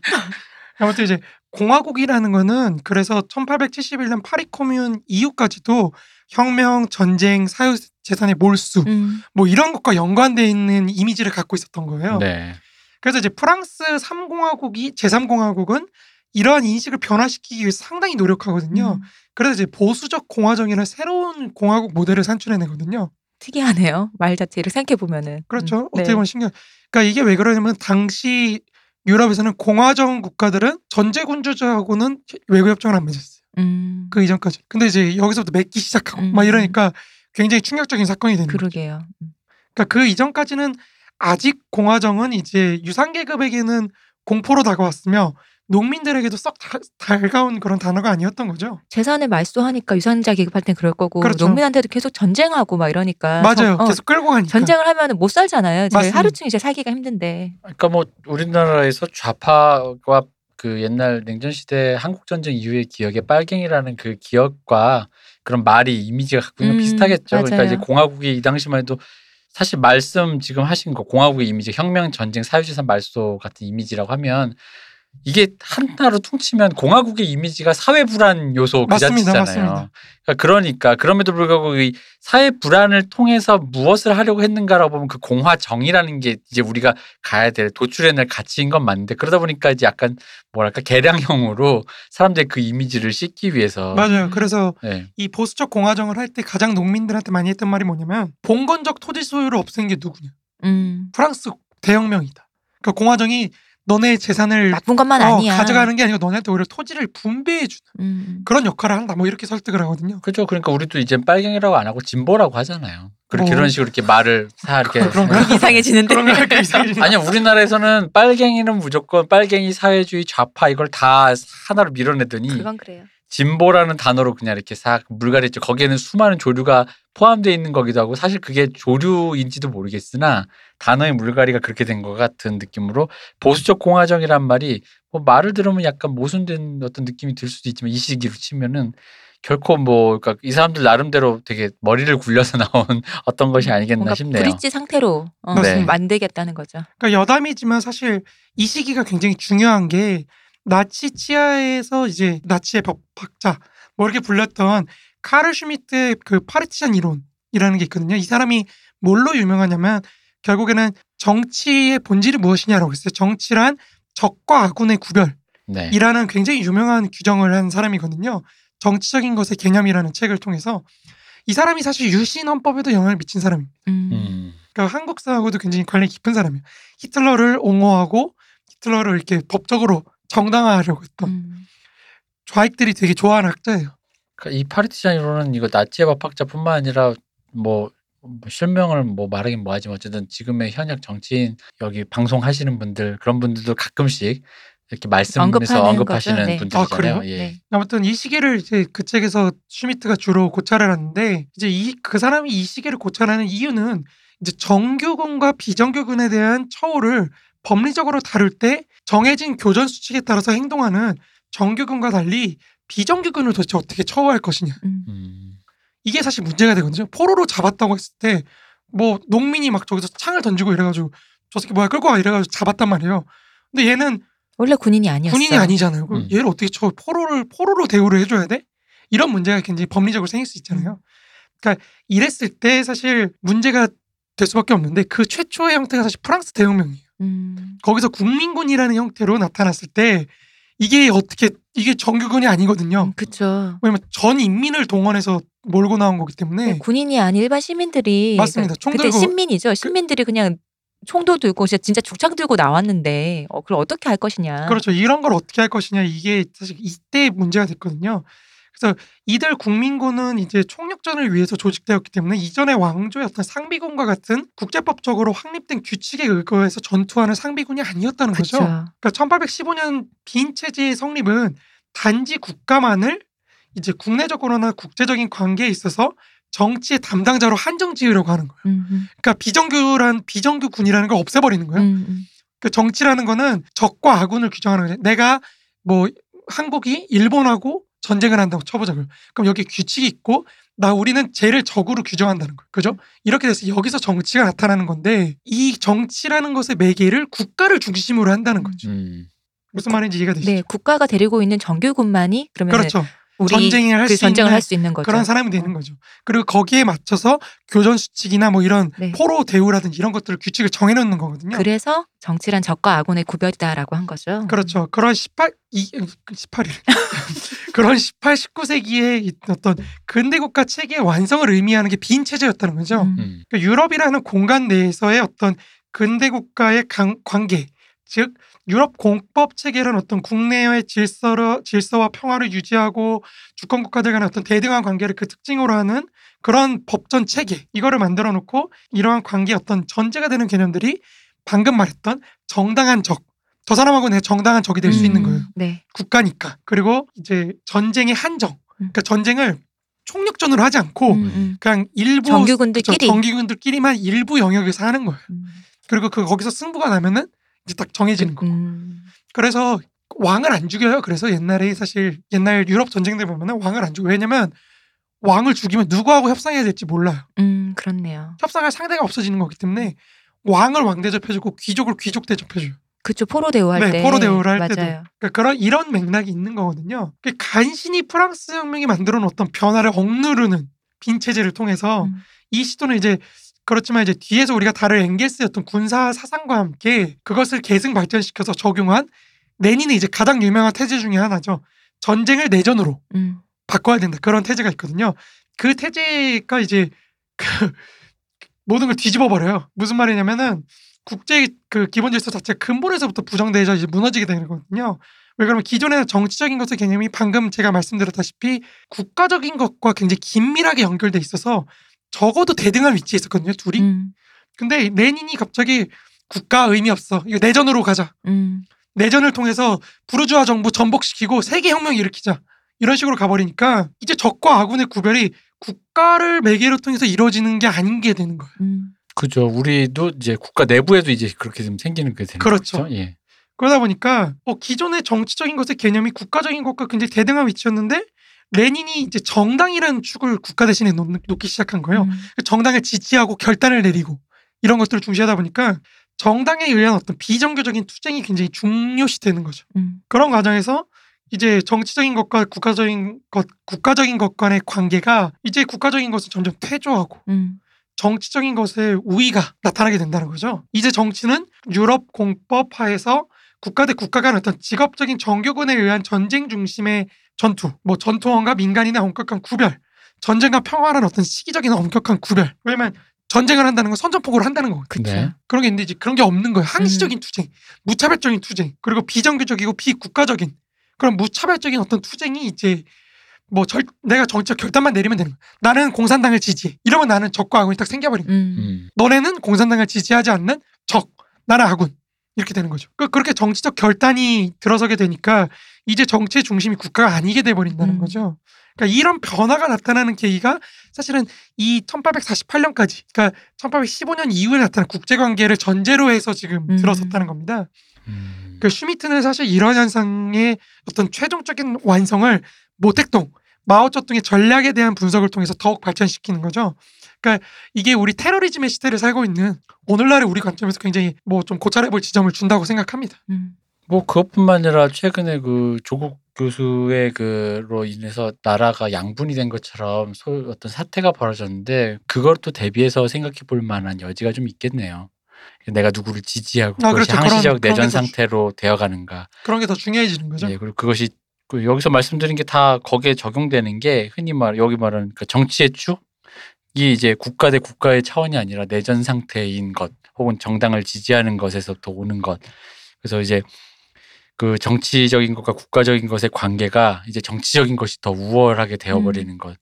아무튼 이제 공화국이라는 거는 그래서 1871년 파리 코뮌 이후까지도 혁명, 전쟁, 사유 재산의 몰수 음. 뭐 이런 것과 연관돼 있는 이미지를 갖고 있었던 거예요. 네. 그래서 이제 프랑스 3공화국이 제3공화국은 이러한 인식을 변화시키기 위해서 상당히 노력하거든요. 음, 그래서 이제 보수적 공화정이라는 새로운 공화국 모델을 산출해내거든요. 특이하네요. 말 자체를 생각해 보면은. 그렇죠. 음, 어떻게 네. 보면 신기해. 그러니까 이게 왜 그러냐면 당시 유럽에서는 공화정 국가들은 전제군주제하고는 외교협정을 안 맺었어요. 음, 그 이전까지. 근데 이제 여기서부터 맺기 시작하고 음. 막 이러니까 굉장히 충격적인 사건이 되는 거죠. 그러게요. 음. 그러니까 그 이전까지는 아직 공화정은 이제 유상 계급에게는 공포로 다가왔으며 농민들에게도 썩 다- 달가운 그런 단어가 아니었던 거죠. 재산을 말소하니까 유산자 계급할 땐 그럴 거고 그렇죠. 농민한테도 계속 전쟁하고 막 이러니까 맞아요. 저- 어, 계속 끌고 가니까. 전쟁을 하면 못 살잖아요. 맞습니다. 하루층 이제 살기가 힘든데. 그러니까 뭐 우리나라에서 좌파와 그 옛날 냉전 시대 한국 전쟁 이후의 기억의 빨갱이라는 그 기억과 그런 말이 이미지가 갖고 있는 음, 비슷하겠죠. 그러니까 맞아요. 이제 공화국이 이 당시만 해도 사실 말씀 지금 하신 거 공화국의 이미지 혁명 전쟁 사유재산 말소 같은 이미지라고 하면 이게 하나로 퉁치면 공화국의 이미지가 사회 불안 요소 그 맞습니다, 자체잖아요. 맞습니다. 그러니까, 그러니까 그럼에도 불구하고 이 사회 불안을 통해서 무엇을 하려고 했는가라고 보면 그 공화 정이라는 게 이제 우리가 가야 될 도출해 낼 가치인 건 맞는데 그러다 보니까 이제 약간 뭐랄까 개량형으로 사람들의 그 이미지를 씻기 위해서 맞아요. 그래서 네. 이 보수적 공화정을 할 때 가장 농민들한테 많이 했던 말이 뭐냐면 봉건적 토지 소유를 없앤 게 누구냐? 음, 프랑스 대혁명이다. 그러니까 공화정이 너네 재산을 나쁜 것만 어, 아니야. 가져가는 게 아니고 너네한테 오히려 토지를 분배해 주는 음, 그런 역할을 한다. 뭐 이렇게 설득을 하거든요. 그렇죠. 그러니까 우리도 이제 빨갱이라고 안 하고 진보라고 하잖아요. 그렇게 뭐. 그런 식으로 이렇게 말을 사 이렇게? 이상해지는데. 아니요 우리나라에서는 빨갱이는 무조건 빨갱이 사회주의 좌파 이걸 다 하나로 밀어내더니 그건 그래요. 진보라는 단어로 그냥 이렇게 싹 물갈이했죠. 거기에는 수많은 조류가 포함되어 있는 거기도 하고 사실 그게 조류인지도 모르겠으나 단어의 물갈이가 그렇게 된 것 같은 느낌으로 보수적 공화정이란 말이 뭐 말을 들으면 약간 모순된 어떤 느낌이 들 수도 있지만 이 시기로 치면은 결코 뭐 그러니까 이 사람들 나름대로 되게 머리를 굴려서 나온 어떤 것이 아니겠나 뭔가 싶네요. 브릿지 상태로 어, 네. 만들겠다는 거죠. 그러니까 여담이지만 사실 이 시기가 굉장히 중요한 게 나치 치하에서 이제 나치의 법학자 뭐 이렇게 불렸던 카르 슈미트의 그 파르티잔 이론이라는 게 있거든요. 이 사람이 뭘로 유명하냐면 결국에는 정치의 본질이 무엇이냐라고 했어요. 정치란 적과 아군의 구별이라는 네. 굉장히 유명한 규정을 한 사람이거든요. 정치적인 것의 개념이라는 책을 통해서 이 사람이 사실 유신 헌법에도 영향을 미친 사람입니다. 음. 음. 그러니까 한국사하고도 굉장히 관련이 깊은 사람이에요. 히틀러를 옹호하고 히틀러를 이렇게 법적으로 정당화하려고 했던 음. 좌익들이 되게 좋아하는 학자예요. 그러니까 이 파르티잔 이론은 이거 나치의 법학자뿐만 아니라 뭐, 뭐 실명을 뭐 말하긴 뭐하지만 어쨌든 지금의 현역 정치인 여기 방송하시는 분들 그런 분들도 가끔씩 이렇게 말씀에서 언급하시는. 네. 분들이잖아요. 아? 예. 네. 아무튼 이 시기를 이제 그 책에서 슈미트가 주로 고찰을 하는데 이제 이 그 사람이 이 시기를 고찰하는 이유는 이제 정규군과 비정규군에 대한 처우를 법리적으로 다룰 때 정해진 교전 수칙에 따라서 행동하는 정규군과 달리 비정규군을 도대체 어떻게 처우할 것이냐. 음. 음. 이게 사실 문제가 되거든요. 포로로 잡았다고 했을 때 뭐 농민이 막 저기서 창을 던지고 이래가지고 저 새끼 뭐야 끌고 와 이래가지고 잡았단 말이에요. 근데 얘는 원래 군인이 아니었어. 군인이 아니잖아요. 그럼 음. 얘를 어떻게 저 포로를 포로로 대우를 해줘야 돼? 이런 문제가 굉장히 법리적으로 생길 수 있잖아요. 그러니까 이랬을 때 사실 문제가 될 수밖에 없는데 그 최초의 형태가 사실 프랑스 대혁명이에요. 음. 거기서 국민군이라는 형태로 나타났을 때 이게 어떻게 이게 정규군이 아니거든요. 음, 그쵸. 왜냐면 전 인민을 동원해서 몰고 나온 거기 때문에 네, 군인이 아닌 일반 시민들이 맞습니다. 그러니까 총 그때 들고- 시민이죠. 시민들이 그 냥 총도 들고 진짜, 진짜 죽창 들고 나왔는데 어, 그걸 어떻게 할 것이냐. 그렇죠. 이런 걸 어떻게 할 것이냐 이게 사실 이때 문제가 됐거든요. 그래서 이들 국민군은 이제 총력전을 위해서 조직되었기 때문에 이전의 어떤 상비군과 같은 국제법적으로 확립된 규칙에 의거해서 전투하는 상비군이 아니었다는 그쵸. 거죠. 그러니까 1815년 빈 체제의 성립은 단지 국가만을 이제 국내적으로나 국제적인 관계에 있어서 정치의 담당자로 한정 지으려고 하는 거예요. 음, 음, 그러니까 비정규란 비정규 군이라는 걸 없애버리는 거예요. 음, 음. 그 정치라는 거는 적과 아군을 규정하는 거죠. 내가 뭐 한국이 일본하고 전쟁을 한다고 쳐보자고요. 그럼 여기 규칙이 있고 나 우리는 쟤를 적으로 규정한다는 거예요. 그죠? 이렇게 돼서 여기서 정치가 나타나는 건데 이 정치라는 것의 매개를 국가를 중심으로 한다는 거죠. 음. 무슨 말인지 이해가 되시죠? 네, 국가가 데리고 있는 정규군만이 그러면 그렇죠. 전쟁을 할그수 전쟁을 있는 할수 있는 거죠. 그런 사람이 되는 거죠. 그리고 거기에 맞춰서 교전 수칙이나 뭐 이런 네. 포로 대우라든지 이런 것들을 규칙을 정해놓는 거거든요. 그래서 정치란 적과 악원의 구별이다라고 한 거죠. 그렇죠. 그런 18, 이, 18일. 그런 18, 19세기의 어떤 근대국가 체계의 완성을 의미하는 게 빈 체제였다는 거죠. 음. 음. 그러니까 유럽이라는 공간 내에서의 어떤 근대국가의 강- 관계, 즉 유럽 공법 체계라는 어떤 국내의 질서를, 질서와 평화를 유지하고 주권 국가들 간의 어떤 대등한 관계를 그 특징으로 하는 그런 법전 체계 이거를 만들어 놓고 이러한 관계의 어떤 전제가 되는 개념들이 방금 말했던 정당한 적. 저 사람하고 내가 정당한 적이 될수 있는 음, 거예요. 네. 국가니까. 그리고 이제 전쟁의 한정. 음. 그러니까 전쟁을 총력전으로 하지 않고 음, 음. 그냥 일부 정규군들끼리. 그쵸, 정규군들끼리만 일부 영역에서 하는 거예요. 음. 그리고 그 거기서 승부가 나면은 이제 딱 정해지는 거. 음. 그래서 왕을 안 죽여요. 그래서 옛날에 사실 옛날 유럽 전쟁들 보면은 왕을 안 죽여. 왜냐면 왕을 죽이면 누구하고 협상해야 될지 몰라요. 음, 그렇네요. 협상할 상대가 없어지는 거기 때문에 왕을 왕 대접해주고 귀족을 귀족 대접해줘요. 그쵸 포로 대우할 네, 때. 포로 대우를 할 맞아요. 때도. 그러니까 그런 이런 맥락이 있는 거거든요. 그러니까 간신히 프랑스 혁명이 만들어 놓은 어떤 변화를 억누르는 빈 체제를 통해서 음. 이 시도는 이제 그렇지만 이제 뒤에서 우리가 다룰 엥겔스의 어떤 군사 사상과 함께 그것을 계승 발전시켜서 적용한 레닌의 이제 가장 유명한 태제 중에 하나죠. 전쟁을 내전으로 음. 바꿔야 된다. 그런 태제가 있거든요. 그 태제가 이제 그 모든 걸 뒤집어 버려요. 무슨 말이냐면은 국제 그 기본 질서 자체가 근본에서부터 부정되져 이제 무너지게 되는 거거든요. 왜 그러면 기존에는 정치적인 것의 개념이 방금 제가 말씀드렸다시피 국가적인 것과 굉장히 긴밀하게 연결돼 있어서 적어도 대등한 위치에 있었거든요. 둘이. 음. 근데 레닌이 갑자기 국가 의미 없어. 이거 내전으로 가자. 음. 내전을 통해서 부르주아 정부 전복시키고 세계 혁명 일으키자. 이런 식으로 가버리니까 이제 적과 아군의 구별이 국가를 매개로 통해서 이루어지는 게 아닌 게 되는 거예요. 음. 그죠. 우리도 이제 국가 내부에도 이제 그렇게 좀 생기는 게 되는 그렇죠. 거죠. 예. 그러다 보니까 어, 기존의 정치적인 것의 개념이 국가적인 것과 굉장히 대등한 위치였는데 레닌이 이제 정당이라는 축을 국가 대신에 놓, 놓기 시작한 거예요. 음. 그 정당을 지지하고 결단을 내리고 이런 것들을 중시하다 보니까 정당에 의한 어떤 비정규적인 투쟁이 굉장히 중요시 되는 거죠. 음. 그런 과정에서 이제 정치적인 것과 국가적인 것, 국가적인 것 간의 관계가 이제 국가적인 것은 점점 퇴조하고 음. 정치적인 것의 우위가 나타나게 된다는 거죠. 이제 정치는 유럽 공법 하에서 국가 대 국가 간 어떤 직업적인 정규군에 의한 전쟁 중심의 전투, 뭐 전투원과 민간인의 엄격한 구별, 전쟁과 평화라는 어떤 시기적인 엄격한 구별. 왜냐면 전쟁을 한다는 건 선전포고를 한다는 거거든요. 네. 그런 게 있는데 이제 그런 게 없는 거예요. 항시적인 투쟁, 무차별적인 투쟁, 그리고 비정규적이고 비국가적인 그런 무차별적인 어떤 투쟁이 이제 뭐 절, 내가 정치적 결단만 내리면 되는 거야. 나는 공산당을 지지해. 이러면 나는 적과 아군이 딱 생겨버린 거야. 음. 음. 너네는 공산당을 지지하지 않는 적, 나는 아군. 이렇게 되는 거죠. 그- 그렇게 정치적 결단이 들어서게 되니까 이제 정치의 중심이 국가가 아니게 돼 버린다는 음. 거죠. 그러니까 이런 변화가 나타나는 계기가 사실은 이 1848년까지, 그러니까 1815년 이후에 나타난 국제관계를 전제로 해서 지금 음. 들어섰다는 겁니다. 음. 그 슈미트는 사실 이런 현상의 어떤 최종적인 완성을 모택동, 마오쩌둥의 전략에 대한 분석을 통해서 더욱 발전시키는 거죠. 그러니까 이게 우리 테러리즘의 시대를 살고 있는 오늘날의 우리 관점에서 굉장히 뭐 좀 고찰해 볼 지점을 준다고 생각합니다. 음. 뭐 그것뿐만 아니라 최근에 그 조국 교수의 그로 인해서 나라가 양분이 된 것처럼 소, 어떤 사태가 벌어졌는데 그걸 또 대비해서 생각해 볼 만한 여지가 좀 있겠네요. 내가 누구를 지지하고 아, 그것이 그렇죠. 그런- 항시적 그런 내전 게더 상태로 되어가는가. 그런 게 더 중요해지는 거죠. 예, 그리고 그것이 그 여기서 말씀드린 게 다 거기에 적용되는 게 흔히 말 여기 말하는 그 정치의 축. 이 이제 국가 대 국가의 차원이 아니라 내전 상태인 것 혹은 정당을 지지하는 것에서부터 오는 것. 그래서 이제 그 정치적인 것과 국가적인 것의 관계가 이제 정치적인 것이 더 우월하게 되어버리는 것.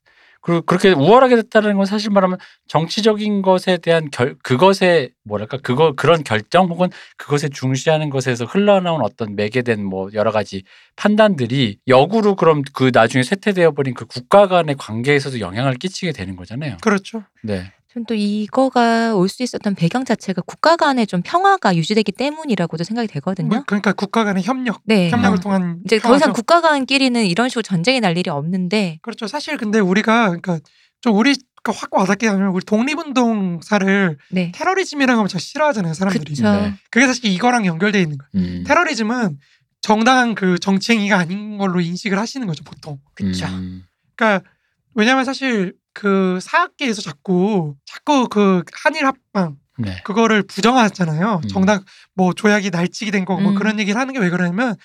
그리고 그렇게 우월하게 됐다는 건 사실 말하면 정치적인 것에 대한 결 그것에 뭐랄까 그거 그런 결정 혹은 그것에 중시하는 것에서 흘러나온 어떤 매개된 뭐 여러 가지 판단들이 역으로 그럼 그 나중에 쇠퇴되어 버린 그 국가 간의 관계에서도 영향을 끼치게 되는 거잖아요. 그렇죠. 네. 전 또 이거가 올 수 있었던 배경 자체가 국가 간의 좀 평화가 유지되기 때문이라고도 생각이 되거든요. 뭐 그러니까 국가 간의 협력, 네. 협력을 어. 통한 이제 더 이상 평화죠. 국가 간끼리는 이런 식으로 전쟁이 날 일이 없는데 그렇죠. 사실 근데 우리가 그러니까 좀 우리가 확 와닿게 하면 우리 독립운동사를 네. 테러리즘이라고 하면 참 싫어하잖아요, 사람들이. 그쵸. 네. 그게 사실 이거랑 연결돼 있는 거예요. 음. 테러리즘은 정당한 그 정치 행위가 아닌 걸로 인식을 하시는 거죠 보통. 그쵸. 음. 그러니까 왜냐면 사실 그 사학계에서 자꾸 자꾸 그 한일 합방 네. 그거를 부정하잖아요. 음. 정당 뭐 조약이 날치기 된 거고 뭐 음. 그런 얘기를 하는 게 왜 그러냐면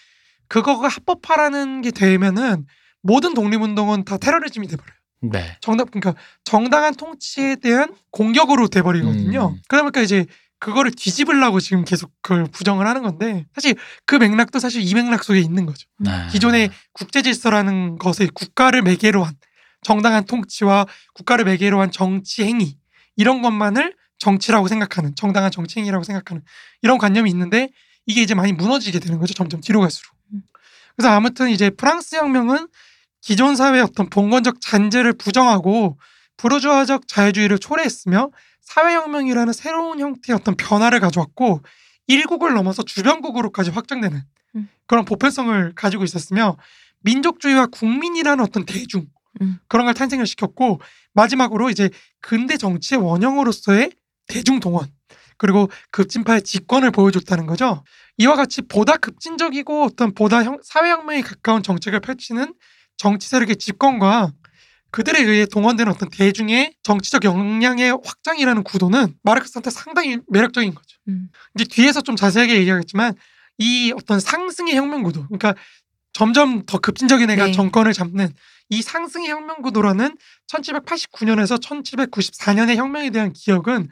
그거가 합법화라는 게 되면은 모든 독립운동은 다 테러리즘이 돼버려요. 네. 정당 그러니까 정당한 통치에 대한 공격으로 돼버리거든요. 음. 그러다 보니까 이제 그거를 뒤집으려고 지금 계속 그걸 부정을 하는 건데 사실 그 맥락도 사실 이 맥락 속에 있는 거죠. 네. 기존의 국제 질서라는 것에 국가를 매개로 한 정당한 통치와 국가를 매개로 한 정치 행위 이런 것만을 정치라고 생각하는 정당한 정치 행위라고 생각하는 이런 관념이 있는데 이게 이제 많이 무너지게 되는 거죠. 점점 뒤로 갈수록. 음. 그래서 아무튼 이제 프랑스 혁명은 기존 사회의 어떤 봉건적 잔재를 부정하고 부르주아적 자유주의를 초래했으며 사회혁명이라는 새로운 형태의 어떤 변화를 가져왔고 일국을 넘어서 주변국으로까지 확장되는 음. 그런 보편성을 가지고 있었으며 민족주의와 국민이라는 어떤 대중 음. 그런 걸 탄생을 시켰고 마지막으로 이제 근대 정치의 원형으로서의 대중 동원 그리고 급진파의 집권을 보여줬다는 거죠. 이와 같이 보다 급진적이고 어떤 보다 형- 사회혁명에 가까운 정책을 펼치는 정치 세력의 집권과 그들에 의해 동원되는 어떤 대중의 정치적 역량의 확장이라는 구도는 마르크스한테 상당히 매력적인 거죠. 음. 이제 뒤에서 좀 자세하게 얘기하겠지만 이 어떤 상승의 혁명 구도, 그러니까 점점 더 급진적인 애가 네. 정권을 잡는 이 상승의 혁명 구도라는 1789년에서 1794년의 혁명에 대한 기억은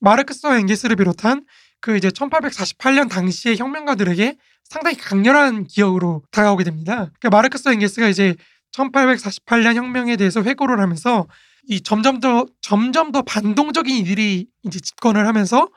마르크스와 엥게스를 비롯한 그 이제 1848년 당시의 혁명가들에게 상당히 강렬한 기억으로 다가오게 됩니다. 그러니까 마르크스와 엥게스가 이제 1848년 혁명에 대해서 회고를 하면서 이 점점 더 점점 더 반동적인 이들이 이제 집권을 하면서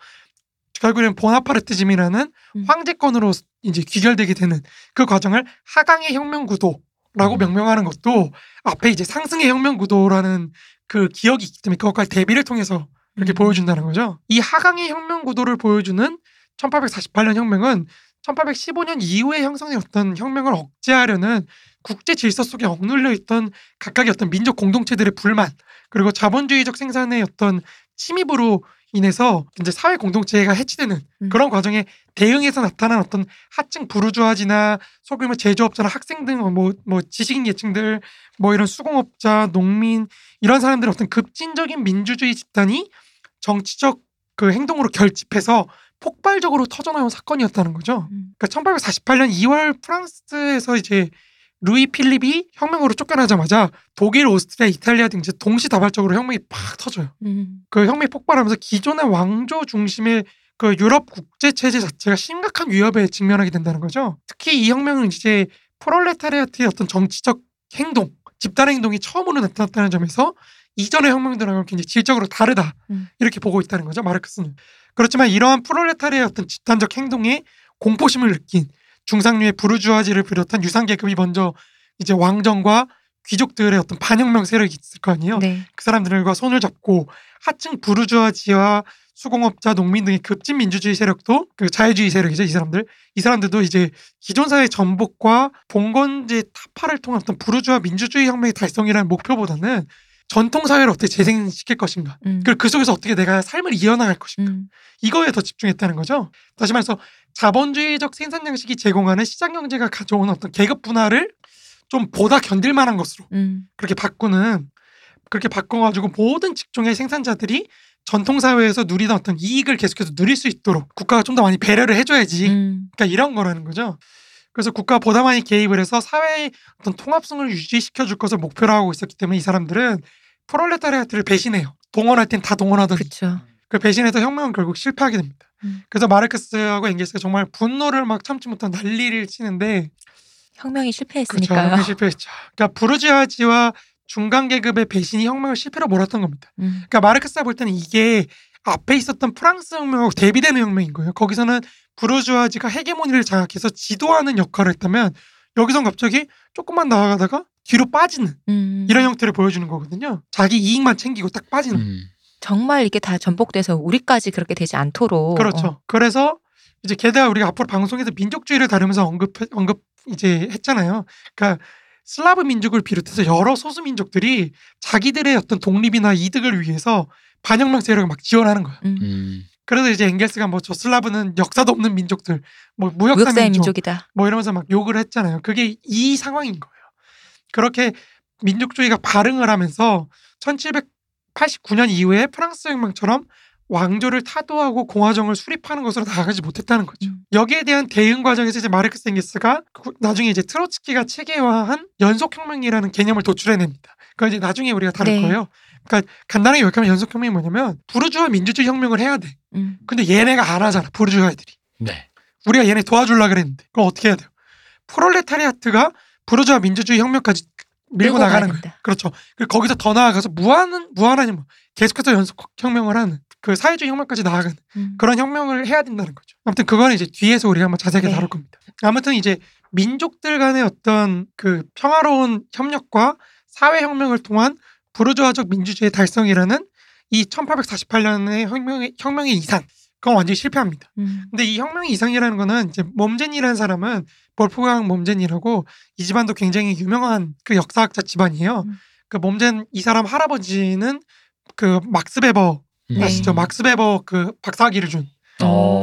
결국에는 보나파르트즘이라는 음. 황제권으로 이제 귀결되게 되는 그 과정을 하강의 혁명 구도 라고 음. 명명하는 것도 앞에 이제 상승의 혁명 구도라는 그 기억이 있기 때문에 그것까지 대비를 통해서 이렇게 음. 보여준다는 거죠. 이 하강의 혁명 구도를 보여주는 1848년 혁명은 1815년 이후에 형성된 어떤 혁명을 억제하려는 국제 질서 속에 억눌려 있던 각각의 어떤 민족 공동체들의 불만 그리고 자본주의적 생산의 어떤 침입으로 인해서 이제 사회 공동체가 해치되는 음. 그런 과정에 대응해서 나타난 어떤 하층 부르주아지나 소규모 제조업자나 학생 등뭐 뭐 지식인 계층들 뭐 이런 수공업자 농민 이런 사람들의 어떤 급진적인 민주주의 집단이 정치적 그 행동으로 결집해서 폭발적으로 터져나온 사건이었다는 거죠. 음. 그러니까 1848년 2월 프랑스에서 이제 루이 필립이 혁명으로 쫓겨나자마자 독일, 오스트리아, 이탈리아 등 이제 동시다발적으로 혁명이 팍 터져요. 음. 그 혁명이 폭발하면서 기존의 왕조 중심의 그 유럽 국제 체제 자체가 심각한 위협에 직면하게 된다는 거죠. 특히 이 혁명은 이제 프롤레타리아트의 어떤 정치적 행동, 집단 행동이 처음으로 나타났다는 점에서 이전의 혁명들하고는 굉장히 질적으로 다르다 음. 이렇게 보고 있다는 거죠 마르크스는. 그렇지만 이러한 프롤레타리아의 어떤 집단적 행동에 공포심을 느낀 중상류의 부르주아지를 비롯한 유상 계급이 먼저 이제 왕정과 귀족들의 어떤 반혁명 세력이 있을 거 아니에요. 네. 그 사람들과 손을 잡고 하층 부르주아지와 수공업자, 농민 등의 급진 민주주의 세력도 그 자유주의 세력이죠. 이 사람들. 이 사람들도 이제 기존 사회 전복과 봉건제 타파를 통한 어떤 부르주아 민주주의 혁명의 달성이라는 목표보다는 전통 사회를 어떻게 재생시킬 것인가. 음. 그리고 그 속에서 어떻게 내가 삶을 이어나갈 것인가. 음. 이거에 더 집중했다는 거죠. 다시 말해서 자본주의적 생산 양식이 제공하는 시장 경제가 가져오는 어떤 계급 분화를 좀 보다 견딜 만한 것으로 음. 그렇게 바꾸는 그렇게 바꿔가지고 모든 직종의 생산자들이 전통 사회에서 누리던 어떤 이익을 계속해서 누릴 수 있도록 국가가 좀 더 많이 배려를 해줘야지. 음. 그러니까 이런 거라는 거죠. 그래서 국가가 보다 많이 개입을 해서 사회의 어떤 통합성을 유지시켜 줄 것을 목표로 하고 있었기 때문에 이 사람들은 프롤레타리아트를 배신해요. 동원할 땐 다 동원하더니 그쵸. 그 배신해서 혁명은 결국 실패하게 됩니다. 음. 그래서 마르크스하고 엥게스가 정말 분노를 막 참지 못한 난리를 치는데 혁명이 그렇죠. 실패했으니까요. 혁명이 실패했죠. 그러니까 부르주아지와 중간 계급의 배신이 혁명을 실패로 몰았던 겁니다. 음. 그러니까 마르크스가 볼 때는 이게 앞에 있었던 프랑스 혁명하고 대비되는 혁명인 거예요. 거기서는 부르주아지가 헤게모니를 장악해서 지도하는 역할을 했다면 여기선 갑자기 조금만 나아가다가 뒤로 빠지는 음. 이런 형태를 보여주는 거거든요. 자기 이익만 챙기고 딱 빠지는. 음. 정말 이게 다 전복돼서 우리까지 그렇게 되지 않도록. 그렇죠. 어. 그래서 이제 게다가 우리가 앞으로 방송에서 민족주의를 다루면서 언급 언급 이제 했잖아요. 그러니까 슬라브 민족을 비롯해서 여러 소수 민족들이 자기들의 어떤 독립이나 이득을 위해서 반혁명 세력을 막 지원하는 거예요. 음. 음. 그래서 이제 엥겔스가 뭐 저 슬라브는 역사도 없는 민족들, 뭐 무역사 민족, 민족이다. 뭐 이러면서 막 욕을 했잖아요. 그게 이 상황인 거예요. 그렇게 민족주의가 발흥을 하면서 1789년 이후에 프랑스 혁명처럼 왕조를 타도하고 공화정을 수립하는 것으로 나아가지 못했다는 거죠. 음. 여기에 대한 대응 과정에서 이제 마르크스 엥겔스가 그- 나중에 이제 트로츠키가 체계화한 연속혁명이라는 개념을 도출해냅니다. 그건 이제 나중에 우리가 다룰 네. 거예요. 그러니까 간단하게 요약하면 연속혁명이 뭐냐면 부르주아 민주주의 혁명을 해야 돼. 음. 근데 얘네가 안 하잖아. 부르주아 애들이. 네. 우리가 얘네 도와주려 그랬는데 그럼 어떻게 해야 돼요? 프롤레타리아트가 부르주아 민주주의 혁명까지 밀고 나가는 거예요. 그렇죠. 거기서 더 나아가서 무한은 무한하니 뭐 계속해서 연속 혁명을 하는 그 사회주의 혁명까지 나아가는 음. 그런 혁명을 해야 된다는 거죠. 아무튼 그거는 이제 뒤에서 우리가 한번 자세하게 네. 다룰 겁니다. 아무튼 이제 민족들 간의 어떤 그 평화로운 협력과 사회 혁명을 통한 부르주아적 민주주의 달성이라는 이 1848년의 혁명의 혁명의 이상 그건 완전히 실패합니다. 음. 근데 이 혁명의 이상이라는 거는 이제 몸젠이라는 사람은 볼프강 몸젠이라고 이 집안도 굉장히 유명한 그 역사학자 집안이에요. 음. 그 몸젠 이 사람 할아버지는 그 막스 베버 네. 아시죠? 막스 베버 그 박사학위를 준그 어.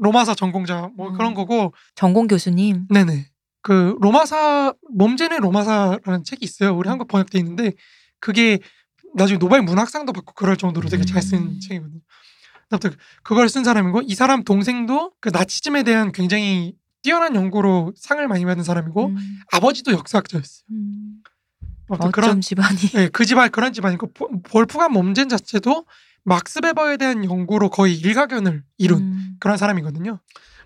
로마사 전공자 뭐 음. 그런 거고 전공 교수님. 네네 그 로마사 몸젠의 로마사라는 책이 있어요. 우리 한국 번역돼 있는데 그게 나중에 노벨 문학상도 받고 그럴 정도로 되게 잘쓴 음. 책이거든요. 아무튼 그걸 쓴 사람이고 이 사람 동생도 그 나치즘에 대한 굉장히 뛰어난 연구로 상을 많이 받은 사람이고 음. 아버지도 역사학자였어요. 음. 어쩜 그런 집안이. 네, 그 집안 그런 집안이고 보- 볼프간 몸젠 자체도 막스 베버에 대한 연구로 거의 일가견을 이룬 음. 그런 사람이거든요.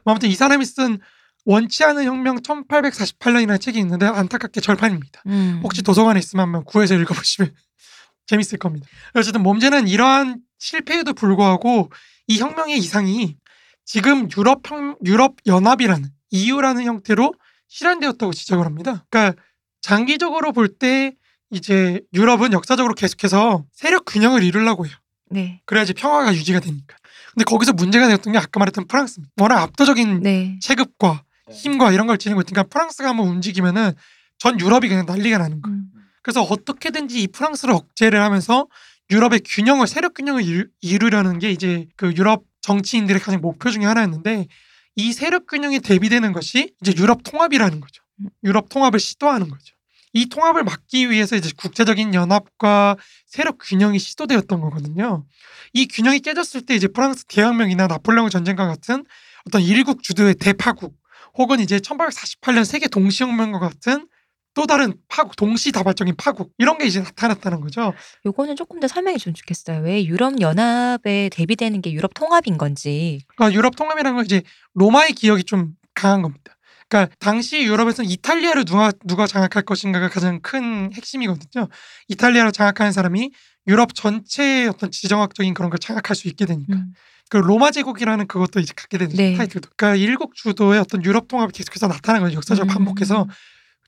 뭐 아무튼 이 사람이 쓴 원치 않은 혁명 1848년이라는 책이 있는데 안타깝게 절판입니다. 음. 혹시 도서관에 있으면 한번 구해서 읽어보시면 재밌을 겁니다. 어쨌든 몸제는 이러한 실패에도 불구하고 이 혁명의 이상이 지금 유럽 혁, 유럽 연합이라는 EU라는 형태로 실현되었다고 지적을 합니다. 그러니까 장기적으로 볼 때 이제 유럽은 역사적으로 계속해서 세력 균형을 이루려고 해요. 네. 그래야지 평화가 유지가 되니까. 근데 거기서 문제가 되었던 게 아까 말했던 프랑스입니다. 워낙 압도적인 네. 체급과 힘과 이런 걸 지니고 있으니까 프랑스가 한번 움직이면은 전 유럽이 그냥 난리가 나는 거예요. 음. 그래서 어떻게든지 이 프랑스를 억제를 하면서 유럽의 균형을 세력 균형을 이루- 이루려는 게 이제 그 유럽 정치인들의 가장 목표 중에 하나였는데 이 세력 균형에 대비되는 것이 이제 유럽 통합이라는 거죠. 유럽 통합을 시도하는 거죠. 이 통합을 막기 위해서 이제 국제적인 연합과 세력 균형이 시도되었던 거거든요. 이 균형이 깨졌을 때 이제 프랑스 대혁명이나 나폴레옹 전쟁과 같은 어떤 일국 주도의 대파국 혹은 이제 1848년 세계 동시혁명과 같은 또 다른 파국, 동시다발적인 파국 이런 게 이제 나타났다는 거죠. 요거는 조금 더 설명해 좀 좋겠어요. 왜 유럽 연합에 대비되는 게 유럽 통합인 건지. 그러니까 유럽 통합이라는 건 이제 로마의 기억이 좀 강한 겁니다. 그러니까 당시 유럽에서는 이탈리아를 누가 누가 장악할 것인가가 가장 큰 핵심이거든요. 이탈리아를 장악하는 사람이 유럽 전체의 어떤 지정학적인 그런 걸 장악할 수 있게 되니까. 음. 그 로마 제국이라는 그것도 이제 갖게 되는 네. 타이틀도. 그러니까 일국 주도의 어떤 유럽 통합이 계속해서 나타나는 거죠. 역사적으로 음. 반복해서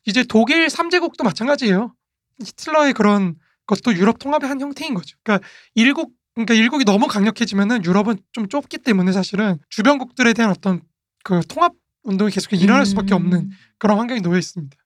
이제 독일 3제국도 마찬가지예요. 히틀러의 그런 것도 유럽 통합의 한 형태인 거죠. 그러니까 일국 그러니까 일국이 너무 강력해지면은 유럽은 좀 좁기 때문에 사실은 주변국들에 대한 어떤 그 통합 운동이 계속 일어날 수밖에 음. 없는 그런 환경이 놓여 있습니다.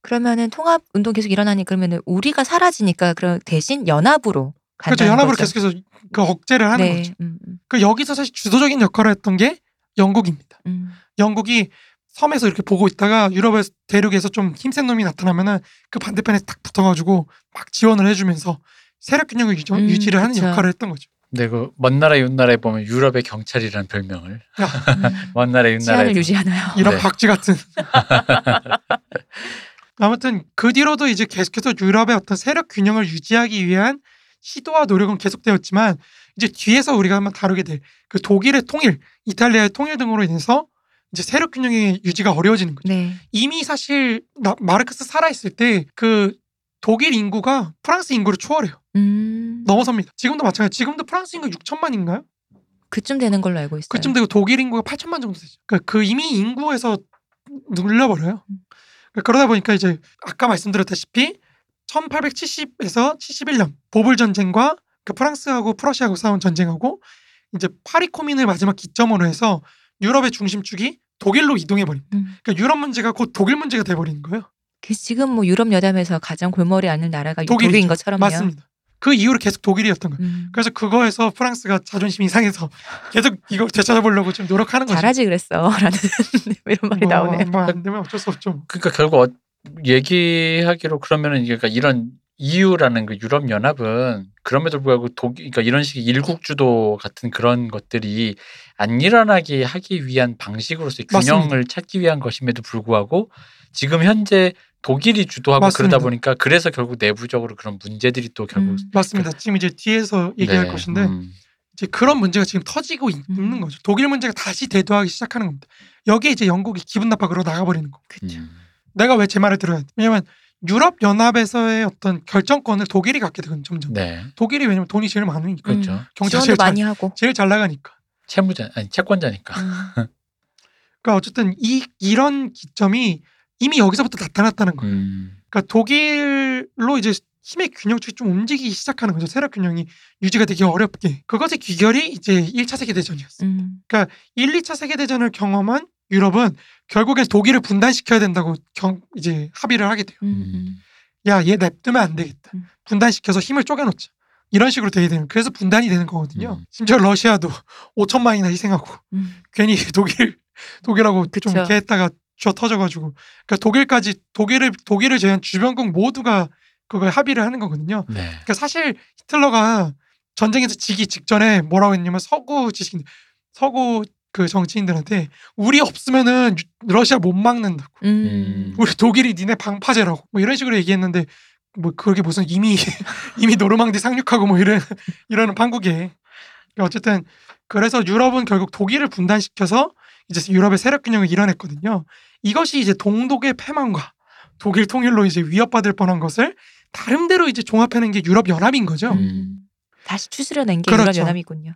그러면은 통합 운동 계속 일어나니 그러면은 우리가 사라지니까 그럼 대신 연합으로 그렇죠. 연합으로 거죠. 계속해서 그 억제를 하는 네. 거죠. 음, 음, 그 여기서 사실 주도적인 역할을 했던 게 영국입니다. 음. 영국이 섬에서 이렇게 보고 있다가 유럽의 대륙에서 좀 힘센 놈이 나타나면은 그 반대편에 딱 붙어가지고 막 지원을 해주면서 세력 균형을 유지, 음, 유지를 하는 그쵸. 역할을 했던 거죠. 근데 그 먼 나라 윤 나라에 보면 유럽의 경찰이라는 별명을 음. 먼 나라 윤 나라에 유지하나요? 이런 네. 박쥐 같은. 아무튼 그 뒤로도 이제 계속해서 유럽의 어떤 세력 균형을 유지하기 위한 시도와 노력은 계속되었지만 이제 뒤에서 우리가 한번 다루게 될 그 독일의 통일, 이탈리아의 통일 등으로 인해서 이제 세력 균형의 유지가 어려워지는 거죠. 네. 이미 사실 나- 마르크스 살아있을 때 그 독일 인구가 프랑스 인구를 초월해요. 음. 넘어섭니다. 지금도 마찬가지. 지금도 프랑스 인구 6천만인가요? 그쯤 되는 걸로 알고 있어요. 그쯤 되고 독일 인구가 8천만 정도 되죠. 그러니까 그 이미 인구에서 눌려버려요. 음. 그러다 보니까 이제 아까 말씀드렸다시피 1870에서 71년 보불 전쟁과 그 프랑스하고 프러시아하고 싸운 전쟁하고 이제 파리 코민을 마지막 기점으로 해서 유럽의 중심축이 독일로 이동해 버립니다. 음. 그러니까 유럽 문제가 곧 독일 문제가 돼 버리는 거예요. 그 지금 뭐 유럽 여담에서 가장 골머리 앓는 나라가 독일이죠. 독일인 것처럼요. 맞습니다. 그 이후로 계속 독일이었던 거예요. 음. 그래서 그거에서 프랑스가 자존심이 상해서 계속 이걸 되찾아보려고 좀 노력하는 거죠. 잘하지 그랬어라는 이런 말이 나오네요. 뭐안 되면 어쩔 수 없죠. 그러니까 결국 어, 얘기하기로 그러면은 그러니까 이런 EU라는 그 유럽 연합은 그럼에도 불구하고 독 그러니까 이런 식의 일국 주도 같은 그런 것들이 안 일어나게 하기 위한 방식으로서의 균형을 맞습니다. 찾기 위한 것임에도 불구하고 지금 현재 독일이 주도하고 맞습니다. 그러다 보니까 그래서 결국 내부적으로 그런 문제들이 또 결국 음. 맞습니다. 지금 이제 뒤에서 얘기할 네, 것인데 음, 이제 그런 문제가 지금 터지고 있- 음. 있는 거죠. 독일 문제가 다시 대두하기 시작하는 겁니다. 여기에 이제 영국이 기분 나빠 그러고 나가버리는 거. 그렇죠. 음. 내가 왜 제 말을 들어야 돼? 왜냐면 유럽 연합에서의 어떤 결정권을 독일이 갖게 되거든요. 점점. 네 독일이 왜냐면 돈이 제일 많으니까 그렇죠. 음. 경제가 지원도 제일 잘, 많이 하고. 제일 잘 나가니까. 채무자 아니 채권자니까 음. 그러니까 어쨌든 이 이런 기점이 이미 여기서부터 나타났다는 거예요. 음, 그러니까 독일로 이제 힘의 균형 축이 좀 움직이기 시작하는 거죠. 세력 균형이 유지가 되기 어렵게. 그것의 귀결이 이제 1차 세계 대전이었어요. 음. 1, 2차 세계 대전을 경험한 유럽은 결국엔 독일을 분단시켜야 된다고 경, 이제 합의를 하게 돼요. 음. 음. 야, 얘 냅두면 안 되겠다. 음. 분단시켜서 힘을 쪼개놓자. 이런 식으로 되게 되는. 그래서 분단이 되는 거거든요. 음. 심지어 러시아도 5천만이나 희생하고 음. 괜히 독일 독일하고 좀 그쵸. 이렇게 했다가 쥐어 터져가지고 그러니까 독일까지 독일을 독일을 제한 주변국 모두가 그걸 합의를 하는 거거든요. 네 그러니까 사실 히틀러가 전쟁에서 지기 직전에 뭐라고 했냐면 서구 지식 서구 그 정치인들한테 우리 없으면은 유- 러시아 못 막는다고. 음. 음. 우리 독일이 니네 방파제라고 뭐 이런 식으로 얘기했는데 뭐 그게 무슨 이미 이미 노르망디 상륙하고 뭐 이런 이러는 판국에 그러니까 어쨌든 그래서 유럽은 결국 독일을 분단시켜서 이제 유럽의 세력 균형을 이뤄냈거든요. 이것이 이제 동독의 패망과 독일 통일로 이제 위협받을 뻔한 것을 나름대로 이제 종합해낸 게 유럽 연합인 거죠. 음. 다시 추스려낸 게 그렇죠. 유럽 연합이군요.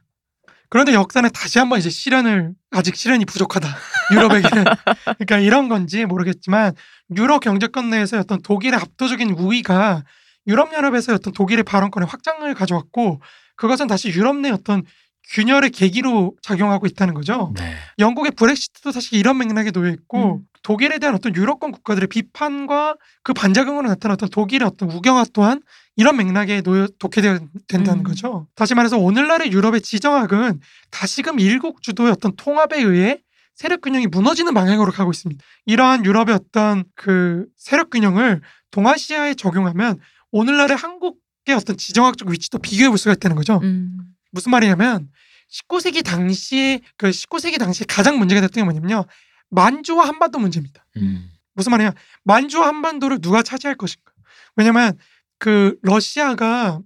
그런데 역사는 다시 한번 이제 실현을 아직 실현이 부족하다. 유럽에게는. 그러니까 이런 건지 모르겠지만 유럽 경제권 내에서 어떤 독일의 압도적인 우위가 유럽 연합에서 어떤 독일의 발언권의 확장을 가져왔고 그것은 다시 유럽 내 어떤 균열의 계기로 작용하고 있다는 거죠. 네. 영국의 브렉시트도 사실 이런 맥락에 놓여 있고 음. 독일에 대한 어떤 유럽권 국가들의 비판과 그 반작용으로 어떤 독일의 어떤 우경화 또한 이런 맥락에 놓여 독해되어 된다는 음. 거죠. 다시 말해서 오늘날의 유럽의 지정학은 다시금 일국 주도의 어떤 통합에 의해 세력 균형이 무너지는 방향으로 가고 있습니다. 이러한 유럽의 어떤 그 세력 균형을 동아시아에 적용하면 오늘날의 한국의 어떤 지정학적 위치도 비교해 볼 수가 있다는 거죠. 음. 무슨 말이냐면 19세기 당시에 그 19세기 당시에 가장 문제가 됐던 게 뭐냐면요. 만주와 한반도 문제입니다. 음. 무슨 말이냐? 만주와 한반도를 누가 차지할 것인가? 왜냐면 그 러시아가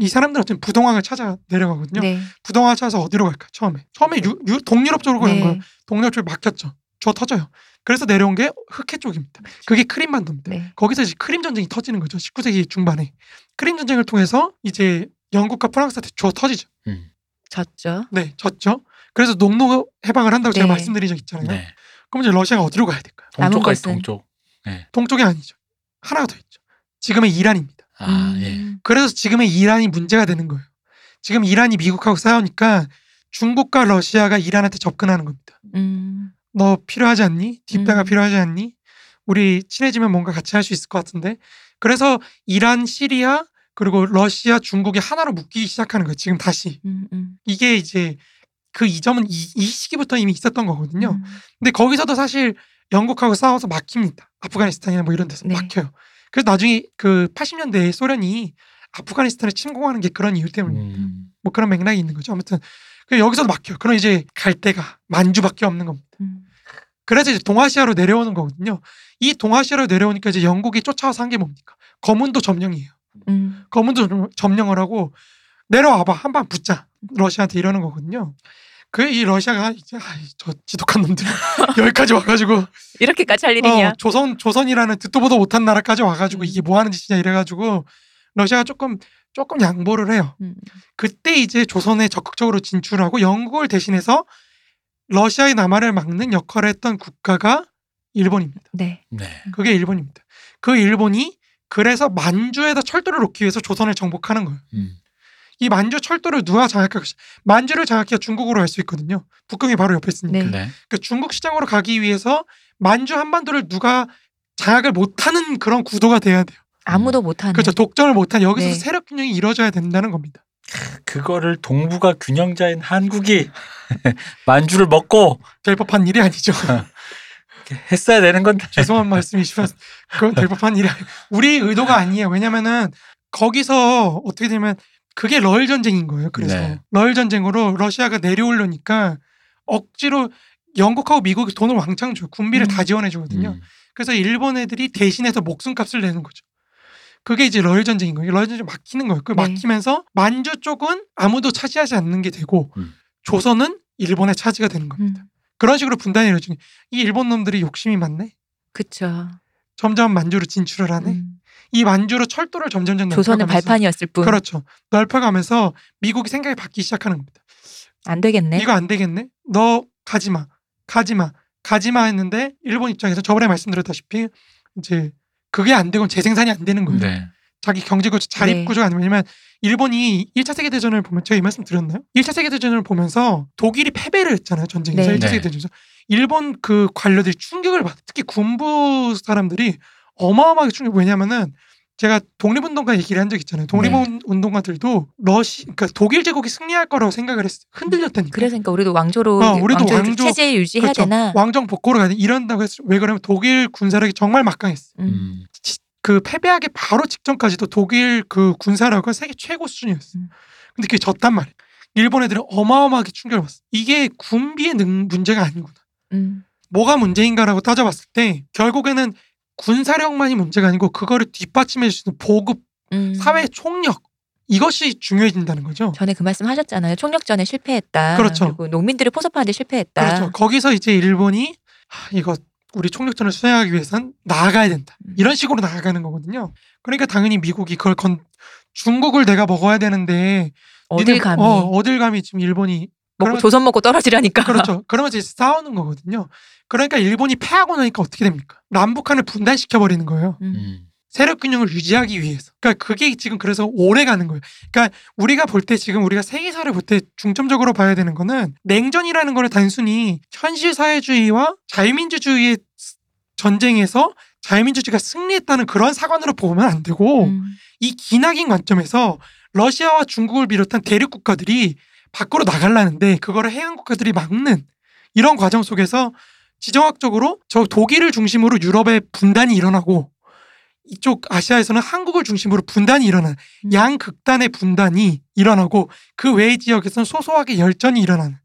이 사람들 어떤 부동항을 찾아 내려가거든요. 네. 부동항을 찾아서 어디로 갈까? 처음에. 처음에 유, 유- 동유럽 쪽으로 간 거예요. 네. 동유럽 쪽에 막혔죠. 저 터져요. 그래서 내려온 게 흑해 쪽입니다. 그게 크림 반도입니다. 네. 거기서 이제 크림 전쟁이 터지는 거죠. 19세기 중반에. 크림 전쟁을 통해서 이제 영국과 프랑스한테 주어 터지죠. 음. 졌죠. 네, 졌죠. 그래서 농노 해방을 한다고 제가 네. 말씀드린 적 있잖아요. 네. 그럼 이제 러시아가 어디로 가야 될까요? 남은 동쪽까지 것은? 동쪽. 동쪽이 아니죠. 하나가 더 있죠. 지금의 이란입니다. 아 음. 예. 그래서 지금의 이란이 문제가 되는 거예요. 지금 이란이 미국하고 싸우니까 중국과 러시아가 이란한테 접근하는 겁니다. 음. 너 필요하지 않니? 뒷배가 음. 필요하지 않니? 우리 친해지면 뭔가 같이 할 수 있을 것 같은데. 그래서 이란, 시리아 그리고 러시아, 중국이 하나로 묶이기 시작하는 거예요. 지금 다시. 음. 음. 이게 이제 그 이점은 이, 이 시기부터 이미 있었던 거거든요. 음. 근데 거기서도 사실 영국하고 싸워서 막힙니다. 아프가니스탄이나 뭐 이런 데서 네. 막혀요. 그래서 나중에 그 80년대에 소련이 아프가니스탄을 침공하는 게 그런 이유 때문에 음. 뭐 그런 맥락이 있는 거죠. 아무튼 그 여기서도 막혀요. 그럼 이제 갈 데가 만주밖에 없는 겁니다. 음. 그래서 이제 동아시아로 내려오는 거거든요. 이 동아시아로 내려오니까 이제 영국이 쫓아와서 한 게 뭡니까? 검은도 점령이에요. 음. 검은도 점- 점령을 하고 내려와봐 한 방 붙자 러시아한테 이러는 거거든요. 그 이 러시아가 이제 아이, 저 지독한 놈들 여기까지 와가지고 이렇게까지 할 일이냐? 어, 조선 조선이라는 듣도 보도 못한 나라까지 와가지고 음. 이게 뭐 하는 짓이냐 이래가지고 러시아가 조금 조금 양보를 해요. 음. 그때 이제 조선에 적극적으로 진출하고 영국을 대신해서 러시아의 남하를 막는 역할을 했던 국가가 일본입니다. 네. 네. 그게 일본입니다. 그 일본이 그래서 만주에다 철도를 놓기 위해서 조선을 정복하는 거예요. 음. 이 만주 철도를 누가 장악할 것이 만주를 장악해야 중국으로 갈 수 있거든요. 북경이 바로 옆에 있으니까. 네. 네. 그 중국 시장으로 가기 위해서 만주 한반도를 누가 장악을 못하는 그런 구도가 돼야 돼요. 아무도 못하는. 그렇죠. 독점을 못한 여기서 네. 세력 균형이 이루어져야 된다는 겁니다. 그거를 동북아 균형자인 한국이 만주를 먹고 될 법한 일이 아니죠. 했어야 되는 건데. 죄송한 말씀이지만 그건 될 법한 일이 아니 우리 의도가 아니에요. 왜냐면은 거기서 어떻게 되면 그게 러일 전쟁인 거예요. 그래서 네. 러일 전쟁으로 러시아가 내려오려니까 억지로 영국하고 미국이 돈을 왕창 줘요. 군비를 음. 다 지원해 주거든요. 음. 그래서 일본 애들이 대신해서 목숨값을 내는 거죠. 그게 이제 러일 전쟁인 거예요. 러일 전쟁 막히는 거예요. 그 네. 막히면서 만주 쪽은 아무도 차지하지 않는 게 되고 음. 조선은 일본의 차지가 되는 겁니다. 음, 그런 식으로 분단이 이루어지는 이 일본 놈들이 욕심이 많네. 그쵸. 점점 만주로 진출을 하네. 음. 이 만주로 철도를 점점 점 조선은 넓혀가면서 발판이었을 뿐. 그렇죠. 넓혀가면서 미국이 생각이 바뀌기 시작하는 겁니다. 안 되겠네. 이거 안 되겠네. 너 가지 마. 가지 마. 가지 마 했는데 일본 입장에서 저번에 말씀드렸다시피 이제 그게 안 되건 재생산이 안 되는 거예요. 네. 자기 경제 구조, 자립 네. 구조가 아니면 왜냐면 일본이 1차 세계 대전을 보면 제가 이 말씀 드렸나요? 1차 세계 대전을 보면서 독일이 패배를 했잖아요. 전쟁에서 네. 1차 네. 세계 대전에서 일본 그 관료들이 충격을 받아. 특히 군부 사람들이 어마어마하게 충격. 왜냐면은 제가 독립운동가 얘기를 한 적 있잖아요. 독립운동가들도 러시, 그러니까 독일 제국이 승리할 거라고 생각을 했어요. 흔들렸다니까. 그래서 그러니까 우리도 왕조로 어, 우리도 왕조 왕조- 체제 유지해야 그렇죠. 되나? 왕정 복고로 가야 돼. 이런다고 했어요. 왜 그러면 독일 군사력이 정말 막강했어. 요 음. 음. 그 패배하기 바로 직전까지도 독일 그 군사력은 세계 최고 수준이었어. 음. 근데 그게 졌단 말이야. 일본 애들은 어마어마하게 충격을 받았어. 이게 군비의 능, 문제가 아니구나. 음. 뭐가 문제인가라고 따져봤을 때 결국에는 군사력만이 문제가 아니고 그거를 뒷받침해 주는 보급, 음. 사회 총력 이것이 중요해진다는 거죠. 전에 그 말씀 하셨잖아요. 총력전에 실패했다. 그렇죠. 그리고 농민들을 포섭하는데 실패했다. 그렇죠. 거기서 이제 일본이 하, 이거 우리 총력전을 수행하기 위해선 나아가야 된다. 음. 이런 식으로 나아가는 거거든요. 그러니까 당연히 미국이 그걸 건 중국을 내가 먹어야 되는데 어딜 니네- 감히 어, 어딜 감히 지금 일본이 먹고 그러면- 조선 먹고 떨어지라니까. 그렇죠. 그러면서 이제 싸우는 거거든요. 그러니까 일본이 패하고 나니까 어떻게 됩니까? 남북한을 분단시켜 버리는 거예요. 음. 음. 세력 균형을 유지하기 위해서. 그러니까 그게 지금 그래서 오래 가는 거예요. 그러니까 우리가 볼 때 지금 우리가 세계사를 볼 때 중점적으로 봐야 되는 거는 냉전이라는 거를 단순히 현실 사회주의와 자유민주주의의 전쟁에서 자유민주주의가 승리했다는 그런 사관으로 보면 안 되고 음. 이 기나긴 관점에서 러시아와 중국을 비롯한 대륙 국가들이 밖으로 나가려는데 그거를 해양 국가들이 막는 이런 과정 속에서 지정학적으로 저 독일을 중심으로 유럽의 분단이 일어나고 이쪽 아시아에서는 한국을 중심으로 분단이 일어나는 음. 양극단의 분단이 일어나고 그 외의 지역에서는 소소하게 열전이 일어나는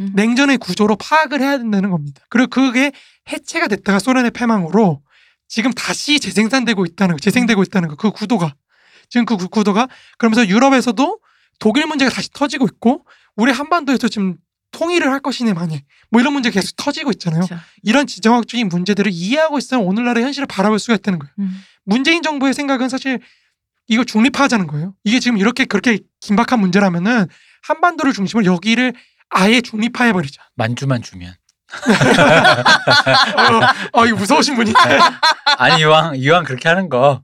음. 냉전의 구조로 파악을 해야 된다는 겁니다. 그리고 그게 해체가 됐다가 소련의 패망으로 지금 다시 재생산되고 있다는 거, 재생되고 있다는 거, 그 구도가 지금 그 구- 구도가 그러면서 유럽에서도 독일 문제가 다시 터지고 있고 우리 한반도에서 지금 통일을 할 것이네 만에 뭐 이런 문제가 계속 터지고 있잖아요. 그렇죠. 이런 지정학적인 문제들을 이해하고 있어야 오늘날의 현실을 바라볼 수가 있다는 거예요. 음. 문재인 정부의 생각은 사실 이거 중립화하자는 거예요. 이게 지금 이렇게 그렇게 긴박한 문제라면은 한반도를 중심으로 여기를 아예 중립화해 버리자. 만주만 주면. 어, 어, 이거 무서우신 분이. 아니 이왕 이왕 그렇게 하는 거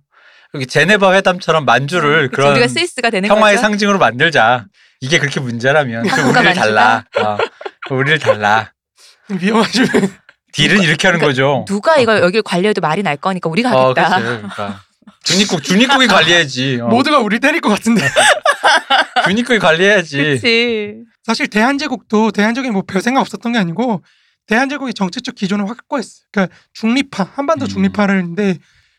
여기 제네바 회담처럼 만주를 그치, 그런 우리가 스위스가 되는 평화의 거죠. 상징으로 만들자. 이게 그렇게 문제라면 우리를 달라. 어, 우리를 달라. 위험하시면 딜은 이렇게 하는 거죠. 누가 이걸 여길 관리해도 말이 날 거니까 우리가 어, 하겠다. 그치. 그러니까 중립국 중립국이 관리해야지. 어. 모두가 우리 때릴 것 같은데. 중립국이 관리해야지. 그렇지. 사실 대한제국도 대한제국에 뭐별 생각 없었던 게 아니고 대한제국의 정치적 기존을 확고했어요. 그러니까 중립화, 한반도 음. 중립화를 했는데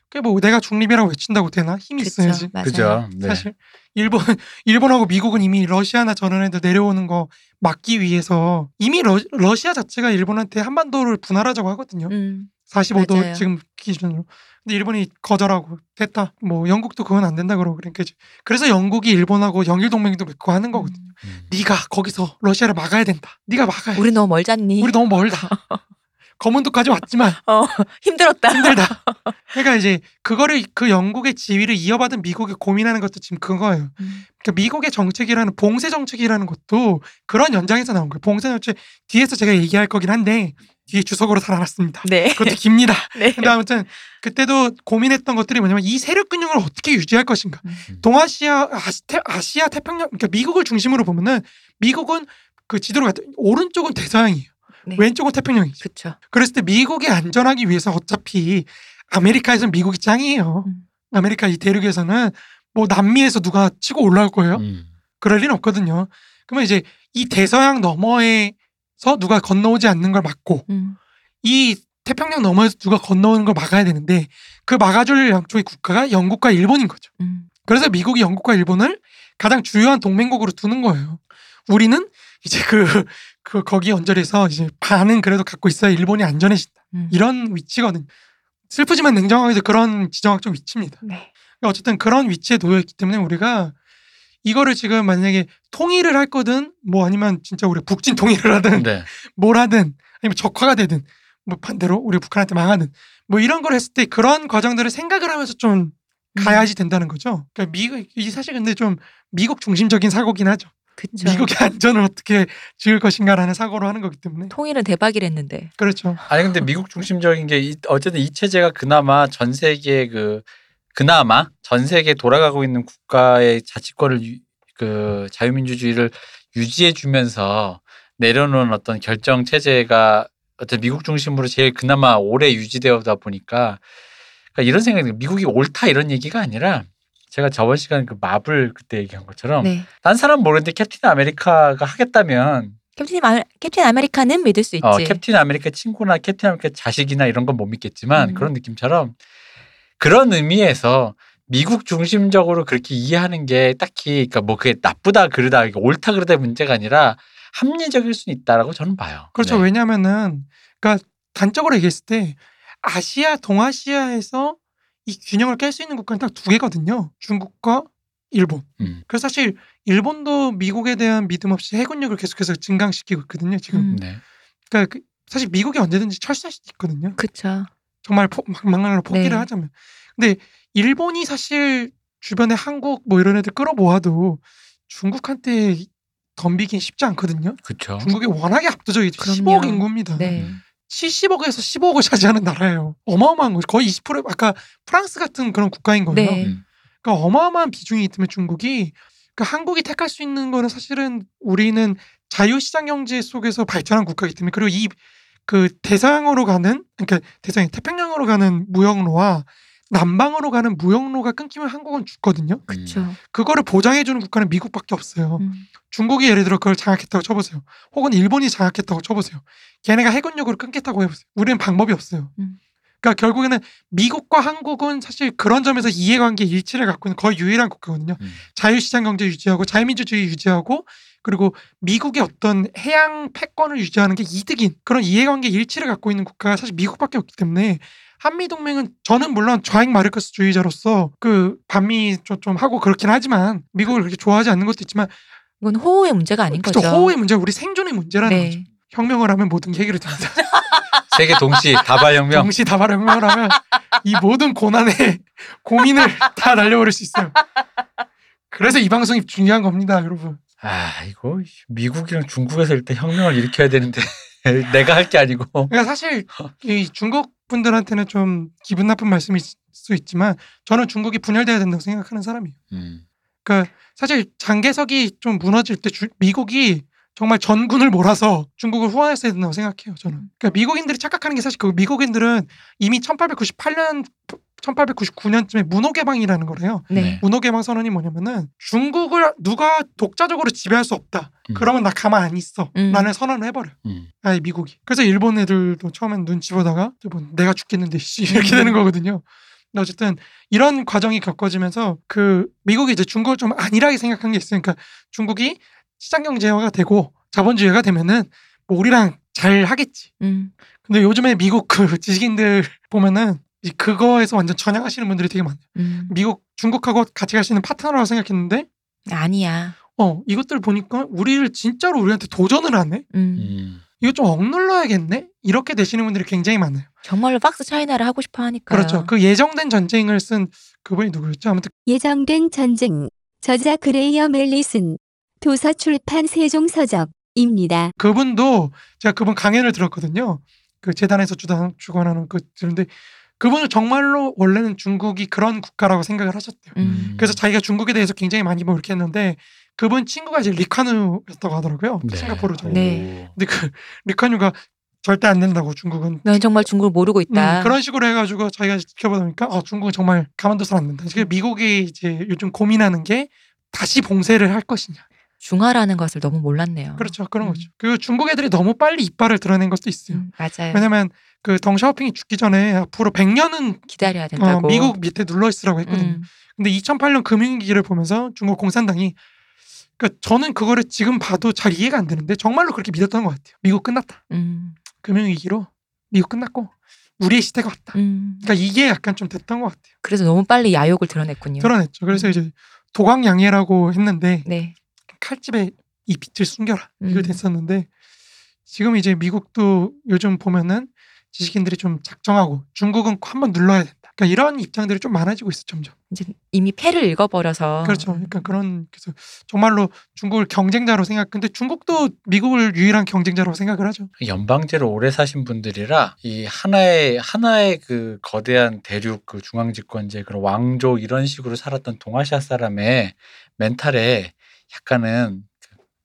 그게 뭐 내가 중립이라고 외친다고 되나? 힘이 있어야지. 그렇죠. 맞아요. 그죠. 네. 사실 일본 일본하고 미국은 이미 러시아나 저런 애들 내려오는 거 막기 위해서 이미 러, 러시아 자체가 일본한테 한반도를 분할하자고 하거든요. 음. 45도 맞아요. 지금 기준으로. 근데 일본이 거절하고 됐다. 뭐 영국도 그건 안 된다 그러고 그러니까 그래서 영국이 일본하고 영일 동맹도 맺고 하는 거거든요. 음. 네가 거기서 러시아를 막아야 된다. 네가 막아야. 우리 너무 멀잖니. 우리 너무 멀다. 검은도까지 왔지만 어, 힘들었다. 힘들다. 그러니까 이제 그거를 그 영국의 지위를 이어받은 미국이 고민하는 것도 지금 그거예요. 음. 그러니까 미국의 정책이라는 봉쇄 정책이라는 것도 그런 연장에서 나온 거예요. 봉쇄 정책 뒤에서 제가 얘기할 거긴 한데 뒤에 주석으로 달아놨습니다. 네. 그것도 깁니다. 네. 근데 아무튼 그때도 고민했던 것들이 뭐냐면 이 세력 균형을 어떻게 유지할 것인가. 음. 동아시아 아시, 태, 아시아 태평양 그러니까 미국을 중심으로 보면은 미국은 그 지도로 갔다 오른쪽은 대서양이에요. 네. 왼쪽은 태평양이죠. 그렇죠. 그랬을 때 미국이 안전하기 위해서 어차피 아메리카에서 미국이 짱이에요. 음. 아메리카 이 대륙에서는 뭐 남미에서 누가 치고 올라올 거예요. 음. 그럴 리는 없거든요. 그러면 이제 이 대서양 너머에서 누가 건너오지 않는 걸 막고 음. 이 태평양 너머에서 누가 건너오는 걸 막아야 되는데 그 막아줄 양쪽의 국가가 영국과 일본인 거죠. 음. 그래서 미국이 영국과 일본을 가장 주요한 동맹국으로 두는 거예요. 우리는 이제 그, 그 거기 언저리에서 이제 반은 그래도 갖고 있어야 일본이 안전해진다. 음. 이런 위치거든요. 슬프지만 냉정하게도 그런 지정학적 위치입니다. 네. 그러니까 어쨌든 그런 위치에 놓여 있기 때문에 우리가 이거를 지금 만약에 통일을 할 거든 뭐 아니면 진짜 우리 북진 통일을 하든 네. 뭘 하든 아니면 적화가 되든 뭐 반대로 우리 북한한테 망하든 뭐 이런 걸 했을 때 그런 과정들을 생각을 하면서 좀 음. 가야지 된다는 거죠. 그러니까 미국 이 사실 근데 좀 미국 중심적인 사고긴 하죠. 그쵸. 미국의 안전을 어떻게 지을 것인가라는 사고로 하는 거기 때문에 통일은 대박이랬는데. 그렇죠. 아니 근데 미국 중심적인 게 이- 어쨌든 이 체제가 그나마 전 세계 그 그나마 전 세계 돌아가고 있는 국가의 자치권을 유- 그 자유민주주의를 유지해 주면서 내려놓은 어떤 결정 체제가 어떤 미국 중심으로 제일 그나마 오래 유지되어다 보니까 그러니까 이런 생각이. 미국이 옳다 이런 얘기가 아니라 제가 저번 시간 그 마블 그때 얘기한 것처럼 네. 딴 사람 모르는데 캡틴 아메리카가 하겠다면 캡틴 아 캡틴 아메리카는 믿을 수 있지. 어, 캡틴 아메리카 친구나 캡틴 아메리카 자식이나 이런 건 못 믿겠지만 음. 그런 느낌처럼 그런 의미에서 미국 중심적으로 그렇게 이해하는 게 딱히 그러니까 뭐 그게 나쁘다 그러다 옳다 그러다 문제가 아니라 합리적일 수 있다라고 저는 봐요. 그렇죠. 네. 왜냐하면은 그러니까 단적으로 얘기했을 때 아시아 동아시아에서 이 균형을 깰 수 있는 국가는 딱 두 개거든요. 중국과 일본. 음. 그래서 사실 일본도 미국에 대한 믿음 없이 해군력을 계속해서 증강시키고 있거든요. 지금. 음. 네. 그러니까 그- 사실 미국이 언제든지 철수할 수도 있거든요. 그쵸. 정말 포, 막- 막말로 포기를 네. 하자면. 근데 일본이 사실 주변에 한국 뭐 이런 애들 끌어모아도 중국한테 덤비긴 쉽지 않거든요. 그렇죠. 중국이 워낙에 압도적이죠. 그럼요. 15억 인구입니다. 네. 70억에서 15억을 차지하는 나라예요. 어마어마한 거죠. 거의 20% 아까 프랑스 같은 그런 국가인 거예요. 네. 음. 그러니까 어마어마한 비중이기 때문에 중국이 그러니까 한국이 택할 수 있는 거는 사실은 우리는 자유시장 경제 속에서 발전한 국가이기 때문에 그리고 이 그 대서양으로 가는 그러니까 대서양 태평양으로 가는 무역로와 남방으로 가는 무역로가 끊기면 한국은 죽거든요. 그쵸. 그거를 보장해주는 국가는 미국밖에 없어요. 음. 중국이 예를 들어 그걸 장악했다고 쳐보세요. 혹은 일본이 장악했다고 쳐보세요. 걔네가 해군력으로 끊겠다고 해보세요. 우리는 방법이 없어요. 음. 그러니까 결국에는 미국과 한국은 사실 그런 점에서 이해관계 일치를 갖고 있는 거의 유일한 국가거든요. 음. 자유시장 경제 유지하고 자유민주주의 유지하고 그리고 미국의 어떤 해양 패권을 유지하는 게 이득인 그런 이해관계 일치를 갖고 있는 국가가 사실 미국밖에 없기 때문에 한미 동맹은 저는 물론 좌익 마르크스주의자로서 그 반미 좀- 좀 하고 그렇긴 하지만 미국을 그렇게 좋아하지 않는 것도 있지만 이건 호호의 문제가 아닌 그쵸, 거죠. 호우의 문제, 우리 생존의 문제라는 거죠. 네. 혁명을 하면 모든 게 해결이 됩니다. 세계 동시 다발혁명. 동시 다발 혁명을 하면 이 모든 고난의 고민을 다 날려버릴 수 있어요. 그래서 이 방송이 중요한 겁니다, 여러분. 아 이거 미국이랑 중국에서 일단 혁명을 일으켜야 되는데 내가 할 게 아니고. 그러니까 사실 이 중국 분들한테는 좀 기분 나쁜 말씀일 수 있지만 저는 중국이 분열돼야 된다고 생각하는 사람이에요. 음. 그러니까 사실 장개석이 좀 무너질 때 주- 미국이 정말 전군을 몰아서 중국을 후원했어야 된다고 생각해요. 저는. 그러니까 미국인들이 착각하는 게 사실 그 미국인들은 이미 1898년 1899년쯤에 문호 개방이라는 거래요. 네. 네. 문호 개방 선언이 뭐냐면은 중국을 누가 독자적으로 지배할 수 없다. 음. 그러면 나 가만 안 있어. 음. 라는 선언을 해버려. 요 음. 아예 미국이. 그래서 일본 애들도 처음엔 눈치 보다가 뭐 내가 죽겠는데 씨 이렇게 음. 되는 거거든요. 근데 어쨌든 이런 과정이 겪어지면서 그 미국이 이제 중국을 좀 안일하게 생각한 게 있으니까 중국이 시장 경제화가 되고 자본주의가 되면은 뭐 우리랑 잘 하겠지. 음. 근데 요즘에 미국 그 지식인들 보면은 이 그거에서 완전 전향하시는 분들이 되게 많아요. 음. 미국 중국하고 같이 있는 파트너라고 생각했는데 아니야. 어 이것들 보니까 우리를 진짜로 우리한테 도전을 하네. 음. 음. 이거 좀 억눌러야겠네. 이렇게 되시는 분들이 굉장히 많아요. 정말로 박스 차이나를 하고 싶어 하니까요. 그렇죠. 그 예정된 전쟁을 쓴 그분이 누구였죠? 아무튼 예정된 전쟁. 저자 그레이엄 앨리슨. 도서 출판 세종서적입니다. 그분도 제가 그분 강연을 들었거든요. 그 재단에서 주관하는 그 들은데 그분은 정말로 원래는 중국이 그런 국가라고 생각을 하셨대요. 음. 그래서 자기가 중국에 대해서 굉장히 많이 뭐 이렇게 했는데 그분 친구가 이제 리카누였다고 하더라고요. 네. 싱가포르 죠 네. 근데 그 리카누가 절대 안 된다고 중국은 넌 정말 중국을 모르고 있다. 음, 그런 식으로 해가지고 자기가 지켜보다 보니까 어, 중국은 정말 가만둬서 안 된다. 지금 미국이 이제 요즘 고민하는 게 다시 봉쇄를 할 것이냐. 중화라는 것을 너무 몰랐네요. 그렇죠. 그런 음. 거죠. 그리고 중국 애들이 너무 빨리 이빨을 드러낸 것도 있어요. 음, 맞아요. 왜냐면 그 덩샤오핑이 죽기 전에 앞으로 100년은 기다려야 어, 된다고. 미국 밑에 눌러 있으라고 했거든요. 음, 근데 2008년 금융위기를 보면서 중국 공산당이 그러니까 저는 그거를 지금 봐도 잘 이해가 안 되는데 정말로 그렇게 믿었던 것 같아요. 미국 끝났다. 음, 금융위기로 미국 끝났고 우리의 시대가 왔다. 음. 그러니까 이게 약간 좀 됐던 것 같아요. 그래서 너무 빨리 야욕을 드러냈군요. 드러냈죠. 그래서 이제 도광양해라고 했는데 네. 칼집에 이 빛을 숨겨라 이거 음. 됐었는데 지금 이제 미국도 요즘 보면은 지식인들이 좀 작정하고 중국은 한번 눌러야 된다. 그러니까 이런 입장들이 좀 많아지고 있어 점점. 이제 이미 패를 읽어버려서. 그렇죠. 그러니까 그런 그래서 정말로 중국을 경쟁자로 생각. 근데 중국도 미국을 유일한 경쟁자로 생각을 하죠. 연방제로 오래 사신 분들이라 이 하나의 하나의 그 거대한 대륙 그 중앙 집권제 그런 왕조 이런 식으로 살았던 동아시아 사람의 멘탈에 약간은 그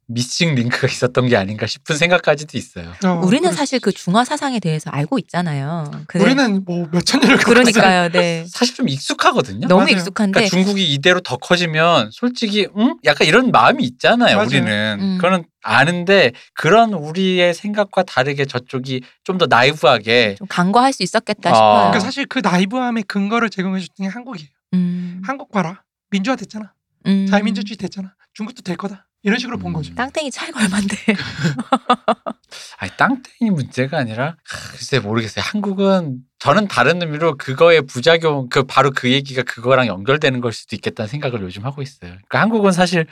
미싱 링크가 있었던 게 아닌가 싶은 생각까지도 있어요. 어, 우리는 그래서 사실 그 중화 사상에 대해서 알고 있잖아요. 근데 우리는 뭐 몇천 년을. 그러니까요. 네. 사실 좀 익숙하거든요. 너무 맞아요. 익숙한데 그러니까 중국이 이대로 더 커지면 솔직히 응? 약간 이런 마음이 있잖아요. 맞아요. 우리는 음. 그거는 아는데 그런 우리의 생각과 다르게 저쪽이 좀 더 나이브하게 좀 간과할 수 있었겠다 아. 싶어요. 그러니까 사실 그 나이브함의 근거를 제공해 줬던 게 한국이에요. 음, 한국 봐라. 민주화 됐잖아. 음. 자유민주주의 됐잖아. 중국도 될 거다. 이런 식으로 본 음. 거죠. 땅땡이 차이가 얼만데. 아니 땅땡이 문제가 아니라 하, 글쎄 모르겠어요. 한국은 저는 다른 의미로 그거의 부작용 그 바로 그 얘기가 그거랑 연결되는 걸 수도 있겠다는 생각을 요즘 하고 있어요. 그러니까 한국은 사실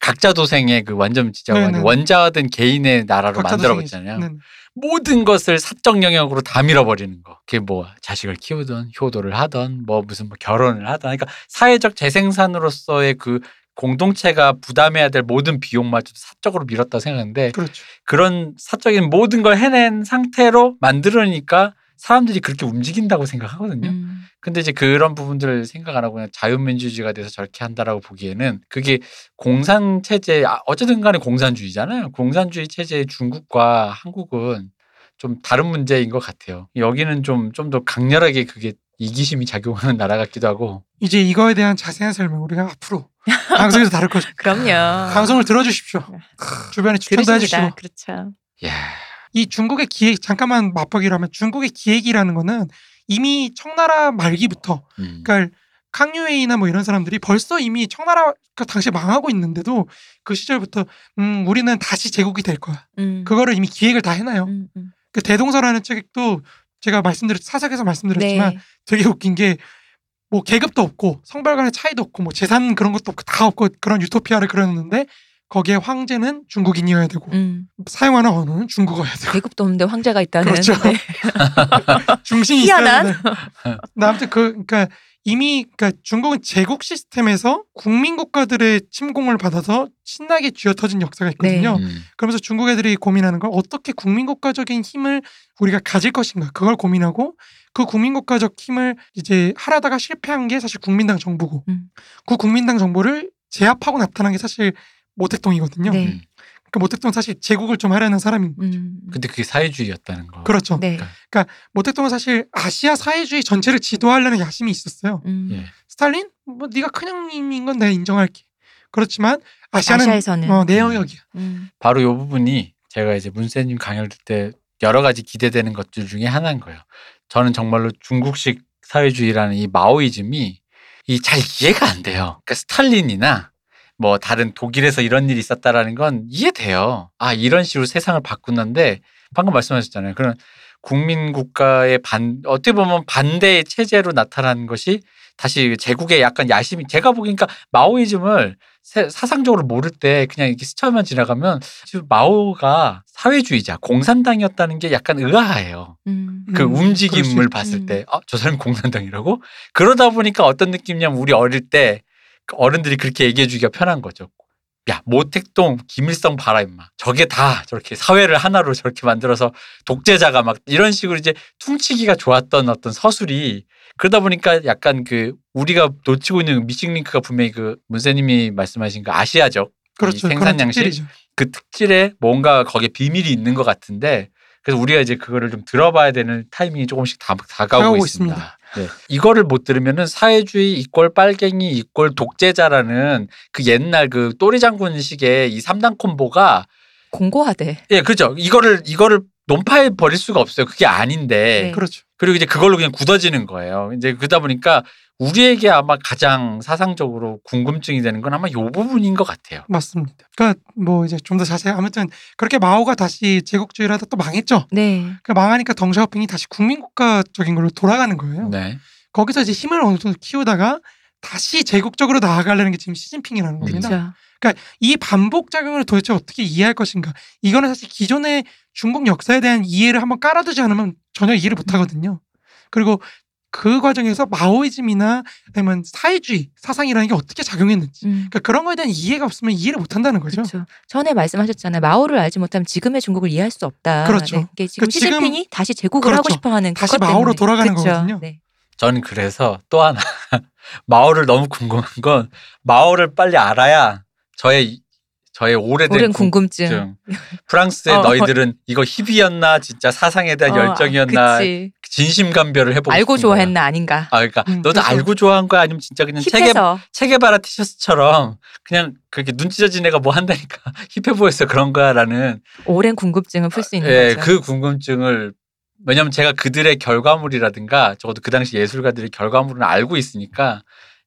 각자 도생의 그 완전 진짜 네네. 원자된 개인의 나라로. 네. 모든 것을 사적 영역으로 다 밀어버리는 거. 그게 뭐 자식을 키우던 효도를 하던 뭐 무슨 뭐 결혼을 하던 그러니까 사회적 재생산으로서의 그 공동체가 부담해야 될 모든 비용마저도 사적으로 밀었다 생각하는데 그렇죠. 그런 사적인 모든 걸 해낸 상태로 만들으니까 사람들이 그렇게 움직인다고 생각하거든요. 음. 근데 이제 그런 부분들을 생각 안 하고 그냥 자유민주주의가 돼서 저렇게 한다라고 보기에는 그게 공산 체제 아, 어쨌든 간에 공산주의잖아요. 공산주의 체제의 중국과 한국은 좀 다른 문제인 것 같아요. 여기는 좀 좀 더 강렬하게 그게 이기심이 작용하는 나라 같기도 하고 이제 이거에 대한 자세한 설명 우리가 앞으로 방송에서 다룰 것입니다. 그럼요. 방송을 들어주십시오. 주변에 추천도. 해주시고 그렇죠. 야이 중국의 기획 잠깐만 맞박이라면 중국의 기획이라는 거는 이미 청나라 말기부터 음. 그러니까 캉유웨이나 뭐 이런 사람들이 벌써 이미 청나라가 당시에 망하고 있는데도 그 시절부터 음 우리는 다시 제국이 될 거야. 음. 그거를 이미 기획을 다 해놔요. 음, 음. 그 대동서라는 책도 제가 말씀드렸 사석에서 말씀드렸지만 네. 되게 웃긴 게 뭐 계급도 없고 성별 간의 차이도 없고 뭐 재산 그런 것도 없고 다 없고 그런 유토피아를 그렸는데 거기에 황제는 중국인이어야 되고 음. 사용하는 언어는 중국어여야 되고 계급도 없는데 황제가 있다는. 그렇죠. 네. 중심이 희한한? 있어야 돼. 아무튼 그 그러니까 이미 그러니까 중국은 제국 시스템에서 국민 국가들의 침공을 받아서 신나게 쥐어 터진 역사가 있거든요. 네. 음. 그러면서 중국 애들이 고민하는 건 어떻게 국민 국가적인 힘을 우리가 가질 것인가 그걸 고민하고 그 국민 국가적 힘을 이제 하려다가 실패한 게 사실 국민당 정부고 음. 그 국민당 정부를 제압하고 나타난 게 사실 모택동이거든요. 네. 음. 그러니까 모택동 은 사실 제국을 좀 하려는 사람인 거죠. 음. 근데 그게 사회주의였다는 거. 그렇죠. 네. 모택동은 사실 아시아 사회주의 전체를 지도하려는 야심이 있었어요. 음. 예. 스탈린 뭐 네가 큰 형님인 건 내가 인정할게. 그렇지만 아시아는 아시아에서는. 어, 내 영역이야. 음. 바로 이 부분이 제가 이제 문세님 강연을 듣때 여러 가지 기대되는 것들 중에 하나인 거예요. 저는 정말로 중국식 사회주의라는 이 마오이즘이 이 잘 이해가 안 돼요. 그러니까 스탈린이나 뭐 다른 독일에서 이런 일이 있었다라는 건 이해돼요. 아 이런 식으로 세상을 바꾸는데 방금 말씀하셨잖아요. 그런 국민 국가의 반 어떻게 보면 반대의 체제로 나타난 것이 다시 제국의 약간 야심이 제가 보기니까 마오이즘을 세- 사상적으로 모를 때 그냥 이렇게 스쳐만 지나가면 지금 마오가 사회주의자 공산당이었다는 게 약간 의아해요. 음. 그 음, 움직임을 있- 봤을 음. 때, 아, 저 사람이 공산당이라고? 그러다 보니까 어떤 느낌이냐면 우리 어릴 때그 어른들이 그렇게 얘기해 주기가 편한 거죠. 야, 모택동, 김일성 봐라, 임마. 저게 다 저렇게 사회를 하나로 저렇게 만들어서 독재자가 막 이런 식으로 이제 퉁치기가 좋았던 어떤 서술이 그러다 보니까 약간 그 우리가 놓치고 있는 미싱링크가 분명히 그 문세님이 말씀하신 그 아시아적 그렇죠. 생산 양식? 그 특질에 뭔가 거기에 비밀이 있는 것 같은데 그래서 우리가 이제 그거를 좀 들어봐야 되는 타이밍이 조금씩 다, 다가오고 다가오고 있습니다. 있습니다. 네. 이거를 못 들으면은 사회주의 이꼴 빨갱이 이꼴 독재자라는 그 옛날 그 또리 장군식의 이 3단 콤보가 공고하대. 예, 그죠. 이거를 이거를 논파해 버릴 수가 없어요. 그게 아닌데. 네. 그렇죠. 그리고 이제 그걸로 그냥 굳어지는 거예요. 이제 그러다 보니까 우리에게 아마 가장 사상적으로 궁금증이 되는 건 아마 요 부분인 것 같아요. 맞습니다. 그러니까 뭐 이제 좀 더 자세히 아무튼 그렇게 마오가 다시 제국주의를 하다 또 망했죠. 네. 그러니까 망하니까 덩샤오핑이 다시 국민국가적인 걸로 돌아가는 거예요. 네. 거기서 이제 힘을 어느 정도 키우다가 다시 제국적으로 나아가려는 게 지금 시진핑이라는 겁니다. 그렇죠. 이 반복 작용을 도대체 어떻게 이해할 것인가? 이거는 사실 기존의 중국 역사에 대한 이해를 한번 깔아두지 않으면 전혀 이해를 못 하거든요. 그리고 그 과정에서 마오이즘이나 아니면 사회주의 사상이라는 게 어떻게 작용했는지 음. 그러니까 그런 거에 대한 이해가 없으면 이해를 못 한다는 거죠. 그렇죠. 전에 말씀하셨잖아요. 마오를 알지 못하면 지금의 중국을 이해할 수 없다. 그렇죠. 네. 그게 지금 그 지금- 시진핑이 다시 제국을 하고 그렇죠. 싶어하는 다시 마오로 때문에. 돌아가는 그렇죠. 거거든요. 네. 저는 그래서 또 하나 마오를 너무 궁금한 건 마오를 빨리 알아야 저의 저의 오래된 오랜 궁금증. 궁금증. 프랑스의 어. 너희들은 이거 희비였나 진짜 사상에 대한 어, 열정이었나 그치. 진심감별을 해보고 알고 싶은 거야. 좋아했나 아닌가. 아 그러니까 음, 너도 그래서- 알고 좋아한 거야 아니면 진짜 그냥 체계 힙해서 체계바라 티셔츠처럼 그냥 그렇게 눈 찢어진 애가 뭐 한다니까 힙해 보여서 그런 거야라는 오랜 궁금증을 풀 수 있는 예, 거죠. 그 궁금증을 왜냐면 제가 그들의 결과물이라든가 적어도 그 당시 예술가들의 결과물은 알고 있으니까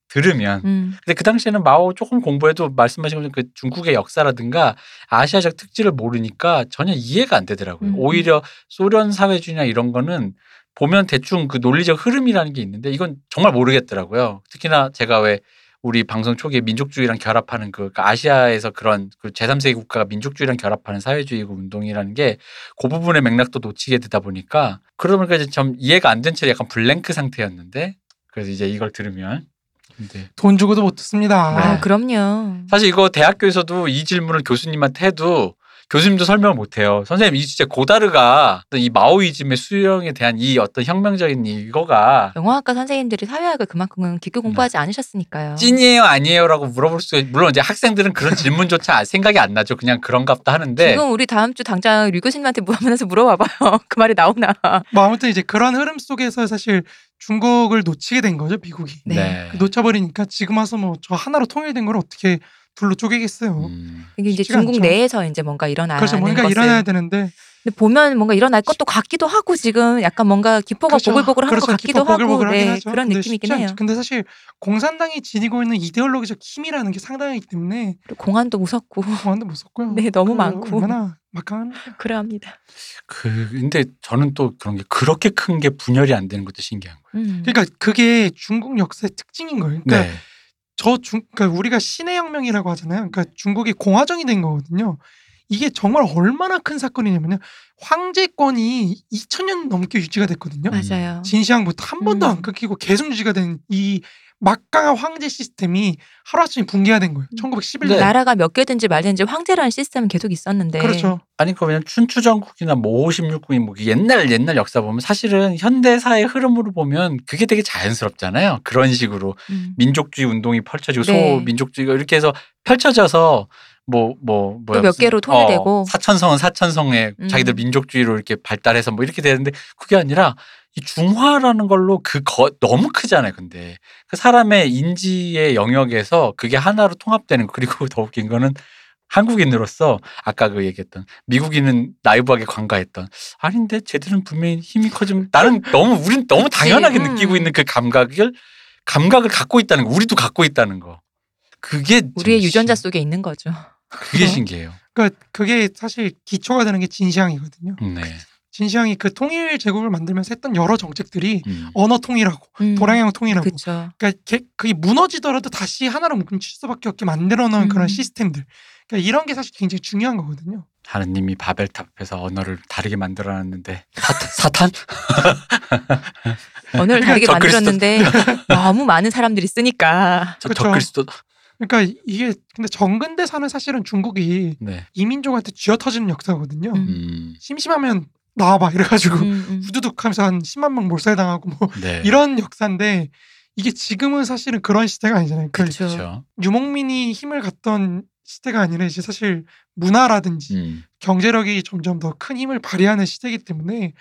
들으면 음. 근데 그 당시에는 마오 조금 공부해도 말씀하신 것처럼 그 중국의 역사라든가 아시아적 특질을 모르니까 전혀 이해가 안 되더라고요. 음. 오히려 소련 사회주의나 이런 거는 보면 대충 그 논리적 흐름이라는 게 있는데 이건 정말 모르겠더라고요. 특히나 제가 왜 우리 방송 초기에 민족주의랑 결합하는 그 그러니까 아시아에서 그런 그 제3세계 국가가 민족주의랑 결합하는 사회주의 그 운동이라는 게 그 부분의 맥락도 놓치게 되다 보니까 그러다 보니까 이제 좀 이해가 안 된 채 약간 블랭크 상태였는데 그래서 이제 이걸 들으면 근데 돈 주고도 못 듣습니다. 아, 네. 그럼요. 사실 이거 대학교에서도 이 질문을 교수님한테 해도 교수님도 설명을 못해요. 선생님 이 진짜 고다르가 이 마오이즘의 수령에 대한 이 어떤 혁명적인 이거가 영어학과 선생님들이 사회학을 그만큼은 깊게 공부하지 않으셨으니까요. 찐이에요 아니에요라고 물어볼 수 물론 이제 학생들은 그런 질문조차 생각이 안 나죠. 그냥 그런갑다 하는데 지금 우리 다음 주 당장 류 교수님한테 물어보면서 물어봐봐요. 그 말이 나오나. 뭐 아무튼 이제 그런 흐름 속에서 사실 중국을 놓치게 된 거죠 미국이. 네. 놓쳐버리니까 지금 와서 뭐 저 하나로 통일된 걸 어떻게 둘로 쪼개겠어요. 음, 이게 이제 중국 않죠. 내에서 이제 뭔가 일어나는 그래서 뭔가 것을. 일어나야 되는데 근데 보면 뭔가 일어날 것도 같기도 하고 지금 약간 뭔가 기포가 그렇죠. 보글보글한 그렇죠. 것 같기도 기포 하고 보글보글하긴 네, 하죠. 그런 느낌이긴 해요. 근데 사실 공산당이 지니고 있는 이데올로기적 힘이라는 게 상당하기 때문에 공안도 무섭고 공안도 무섭고요. 네, 너무 그 많고. 얼마나 막강합니까? 그래합니다. 그 근데 저는 또 그런 게 그렇게 큰 게 분열이 안 되는 것도 신기한 거예요. 음. 그러니까 그게 중국 역사의 특징인 거예요. 그러니까 네. 저 중, 그러니까 우리가 신의 혁명이라고 하잖아요. 그러니까 중국이 공화정이 된 거거든요. 이게 정말 얼마나 큰 사건이냐면요. 황제권이 2000년 넘게 유지가 됐거든요. 맞아요. 진시황부터 한 번도 음. 안 끊기고 계속 유지가 된 이 막강한 황제 시스템이 하루아침에 붕괴가 된 거예요. 음. 1911년. 네. 나라가 몇 개든지 말든지 황제라는 시스템은 계속 있었는데 그렇죠. 아니 그냥 춘추 전국이나 뭐 56국이 뭐 옛날 옛날 역사 보면 사실은 현대사의 흐름으로 보면 그게 되게 자연스럽잖아요. 그런 식으로 음. 민족주의 운동이 펼쳐지고 네. 소민족주의가 이렇게 해서 펼쳐져서 뭐 뭐 뭐야 몇 무슨- 개로 통일되고. 어, 사천성은 사천성에 음. 자기들 민족주의로 이렇게 발달해서 뭐 이렇게 되는데 그게 아니라 이 중화라는 걸로 그 거, 너무 크잖아요. 근데 그 사람의 인지의 영역에서 그게 하나로 통합되는 거 그리고 더 웃긴 거는 한국인으로서 아까 그 얘기했던 미국인은 나이브하게 관가했던 아닌데 쟤들은 분명히 힘이 커지면 나는 너무 우린 너무 그치. 당연하게 음. 느끼고 있는 그 감각을 감각을 갖고 있다는 거 우리도 갖고 있다는 거 그게 좀 우리의 유전자 신- 속에 있는 거죠. 그게 신기해요. 그러니까 그게 사실 기초가 되는 게 진시황이거든요. 네. 진시황이 그 통일 제국을 만들면서 했던 여러 정책들이 음. 언어 통일하고 음. 도량형 통일하고 그렇죠. 그러니까 걔- 그게 무너지더라도 다시 하나로 뭉칠 수밖에 없게 만들어 놓은 음. 그런 시스템들. 그러니까 이런 게 사실 굉장히 중요한 거거든요. 하느님이 바벨탑에서 언어를 다르게 만들어놨는데 사탄? 사탄? 언어를 다르게 저 그리스도- 만들었는데 너무 많은 사람들이 쓰니까 저 그쵸. 적그리스도 그러니까 이게 근데 정근대사는 사실은 중국이 네. 이민족한테 쥐어터지는 역사거든요. 음. 음. 심심하면 나와봐 이래가지고 음, 음. 후두둑하면서 한 10만 명 몰살당하고 뭐 네. 이런 역사인데 이게 지금은 사실은 그런 시대가 아니잖아요. 그렇죠. 유목민이 힘을 갖던 시대가 아니라 이제 사실 문화라든지 음. 경제력이 점점 더 큰 힘을 발휘하는 시대이기 때문에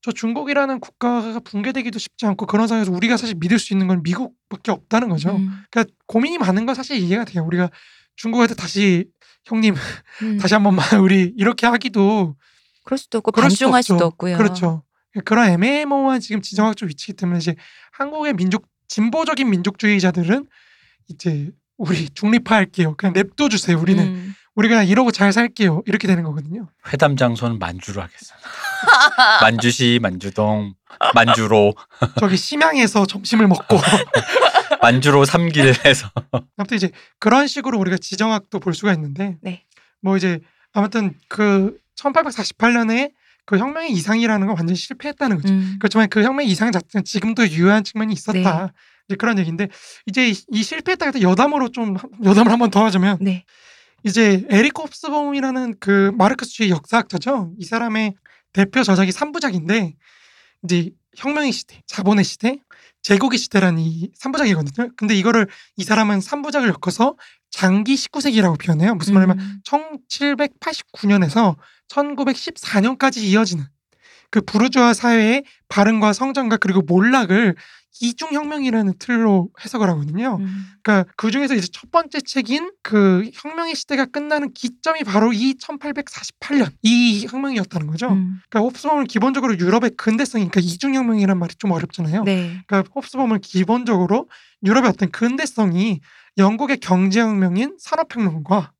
저 중국이라는 국가가 붕괴되기도 쉽지 않고 그런 상황에서 우리가 사실 믿을 수 있는 건 미국밖에 없다는 거죠. 음. 그러니까 고민이 많은 건 사실 이해가 돼요. 우리가 중국한테 다시 형님 음. 다시 한 번만 우리 이렇게 하기도 그럴 수도 없고 그럴 수도 반중할 없죠. 수도 없고요. 그렇죠. 그런 애매모호한 지금 지정학적 위치이기 때문에 이제 한국의 민족 진보적인 민족주의자들은 이제 우리 중립화할게요. 그냥 냅둬 주세요. 우리는 음. 우리가 그냥 이러고 잘 살게요. 이렇게 되는 거거든요. 회담 장소는 만주로 하겠습니다. 만주시, 만주동, 만주로, 저기 심양에서 점심을 먹고 만주로 삼길에서 아무튼 이제 그런 식으로 우리가 지정학도 볼 수가 있는데 네. 뭐 이제 아무튼 그 1848년에 그 혁명의 이상이라는 건 완전히 실패했다는 거죠. 음. 그렇지만 그 혁명 이상 자체는 지금도 유효한 측면이 있었다. 네. 이제 그런 얘기인데 이제 이- 이 실패했다가 여담으로 좀 여담을 한번 더 하자면 네. 이제 에리크 홉스범이라는 그 마르크스주의 역사학자죠. 이 사람의 대표 저작이 3부작인데 이제 혁명의 시대, 자본의 시대, 제국의 시대라는 이 3부작이거든요. 근데 이거를 이 사람은 3부작을 엮어서 장기 19세기라고 표현해요. 무슨 말이냐면 음. 1789년에서 1914년까지 이어지는 그 부르주아 사회의 발흥과 성장과 그리고 몰락을 이중혁명이라는 틀로 해석을 하거든요. 음. 그러니까 그 중에서 이제 첫 번째 책인 그 혁명의 시대가 끝나는 기점이 바로 이 1848년 이 혁명이었다는 거죠. 음. 그러니까 홉스범은 기본적으로 유럽의 근대성이 그러니까 이중혁명이란 말이 좀 어렵잖아요. 네. 그러니까 홉스범은 기본적으로 유럽의 어떤 근대성이 영국의 경제혁명인 산업혁명과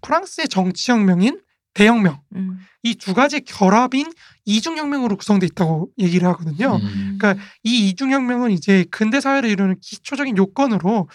프랑스의 정치혁명인 대혁명 음. 이두 가지 결합인 이중혁명으로 구성돼 있다고 얘기를 하거든요. 음. 그러니까 이 이중혁명은 이제 근대 사회를 이루는 기초적인 요건으로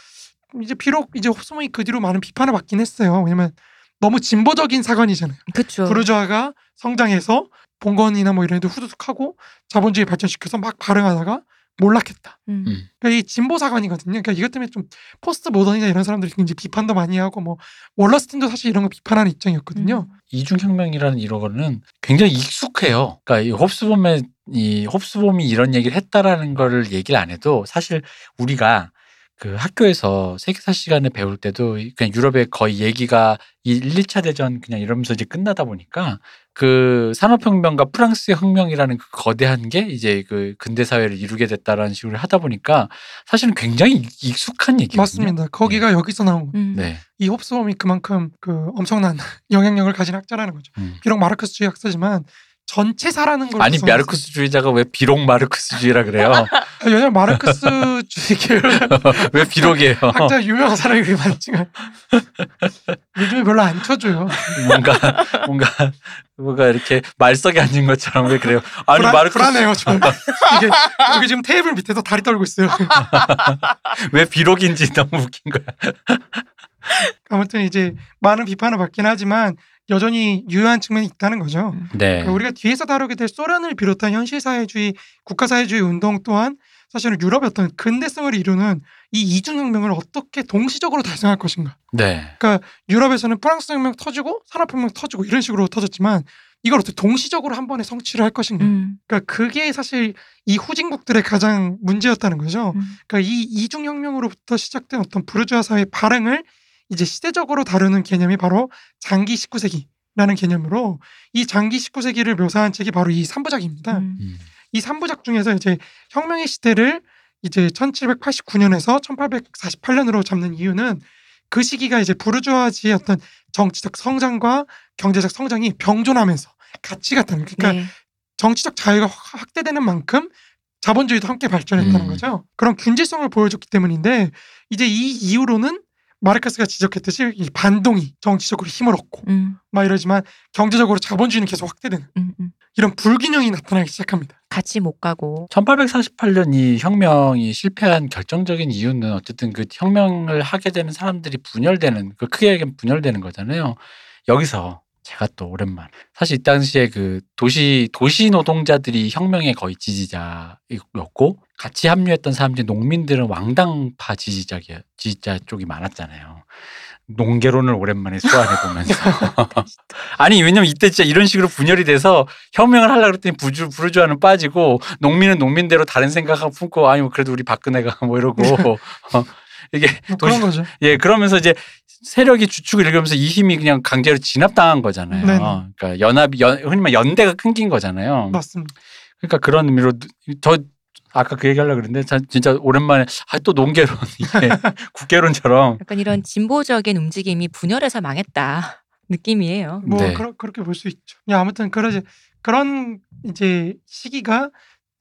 이제 비록 이제 홉스범이 그 뒤로 많은 비판을 받긴 했어요. 왜냐면 너무 진보적인 사관이잖아요. 그렇죠. 부르주아가 성장해서 봉건이나 뭐 이런 애들 후두둑하고 자본주의 발전시켜서 막 발흥하다가 몰락했다. 음. 음. 그러니까 이 진보 사관이거든요. 그러니까 이것 때문에 좀 포스트 모던이나 이런 사람들이 이제 비판도 많이 하고 뭐 월러스틴도 사실 이런 거 비판하는 입장이었거든요. 음. 이중혁명이라는 이런 거는 굉장히 익숙해요. 그러니까 이 홉스범의 이 홉스범이 이런 얘기를 했다라는 거를 얘기를 안 해도 사실 우리가 그 학교에서 세계사 시간에 배울 때도 그냥 유럽의 거의 얘기가 이 1, 2차 대전 그냥 이러면서 이제 끝나다 보니까 그 산업혁명과 프랑스의 혁명이라는 그 거대한 게 이제 그 근대 사회를 이루게 됐다라는 식으로 하다 보니까 사실은 굉장히 익- 익숙한 얘기거든요. 맞습니다. 거기가 여기서 나온 거. 음. 네. 이 홉스범이 그만큼 그 엄청난 영향력을 가진 학자라는 거죠. 음. 비록 마르크스주의 학자지만 전체사라는 걸 아니 마르크스주의자가 왜 비록 마르크스주의라 그래요? 아, 왜냐면 마르크스주의 계열 왜 비록이에요? 학자 유명한 사람이 그게 많지만 요즘에 별로 안 쳐줘요. 뭔가 뭔가 뭔가 이렇게 말석에 앉은 것처럼 왜 그래요? 아니 불안, 마르크스 불안해요. 저 이게 여기 지금 테이블 밑에서 다리 떨고 있어요. 왜 비록인지 너무 웃긴 거야. 아무튼 이제 많은 비판을 받긴 하지만 여전히 유효한 측면이 있다는 거죠. 네. 그러니까 우리가 뒤에서 다루게 될 소련을 비롯한 현실사회주의, 국가사회주의 운동 또한 사실은 유럽의 어떤 근대성을 이루는 이 이중혁명을 어떻게 동시적으로 달성할 것인가. 네. 그러니까 유럽에서는 프랑스 혁명 터지고 산업혁명 터지고 이런 식으로 터졌지만 이걸 어떻게 동시적으로 한 번에 성취를 할 것인가. 음. 그러니까 그게 사실 이 후진국들의 가장 문제였다는 거죠. 음. 그러니까 이 이중혁명으로부터 시작된 어떤 부르주아 사회의 발행을 이제 시대적으로 다루는 개념이 바로 장기 19세기라는 개념으로 이 장기 19세기를 묘사한 책이 바로 이 3부작입니다. 음. 음. 이 3부작 중에서 이제 혁명의 시대를 이제 1789년에서 1848년으로 잡는 이유는 그 시기가 이제 부르주아지의 어떤 정치적 성장과 경제적 성장이 병존하면서 같이 갔다는. 그러니까 네. 정치적 자유가 확- 확대되는 만큼 자본주의도 함께 발전했다는 음. 거죠. 그런 균질성을 보여줬기 때문인데 이제 이 이후로는 마르크스가 지적했듯이 이 반동이 정치적으로 힘을 얻고 음. 막 이러지만 경제적으로 자본주의는 계속 확대되는 음. 음. 이런 불균형이 나타나기 시작합니다. 같이 못 가고. 1848년 이 혁명이 실패한 결정적인 이유는 어쨌든 그 혁명을 하게 되는 사람들이 분열되는 그 크게 얘기하면 분열되는 거잖아요. 여기서 제가 또 오랜만 사실 이 당시에 그 도시 도시 노동자들이 혁명의 거의 지지자였고 같이 합류했던 사람들이 농민들은 왕당파 지지자 지지자 쪽이 많았잖아요. 농계론을 오랜만에 소환해 보면서 아니 왜냐면 이때 진짜 이런 식으로 분열이 돼서 혁명을 하려고 그랬더니 부주 부르주아는 빠지고 농민은 농민대로 다른 생각하고 품고 아니 뭐 그래도 우리 박근혜가 뭐 이러고 어, 이게 뭐 도시 그런 거죠. 예 그러면서 이제 세력이 주축을 이루면서 이 힘이 그냥 강제로 진압당한 거잖아요. 네네. 그러니까 연합이 연, 흔히 말 연대가 끊긴 거잖아요. 맞습니다. 그러니까 그런 의미로 저 아까 그 얘기하려고 그랬는데 자- 진짜 오랜만에 아, 또 농개론 이게 국개론처럼 약간 이런 진보적인 움직임이 분열해서 망했다 느낌이에요. 뭐 네. 그러, 그렇게 볼 수 있죠. 야, 아무튼 그러지 그런 이제 시기가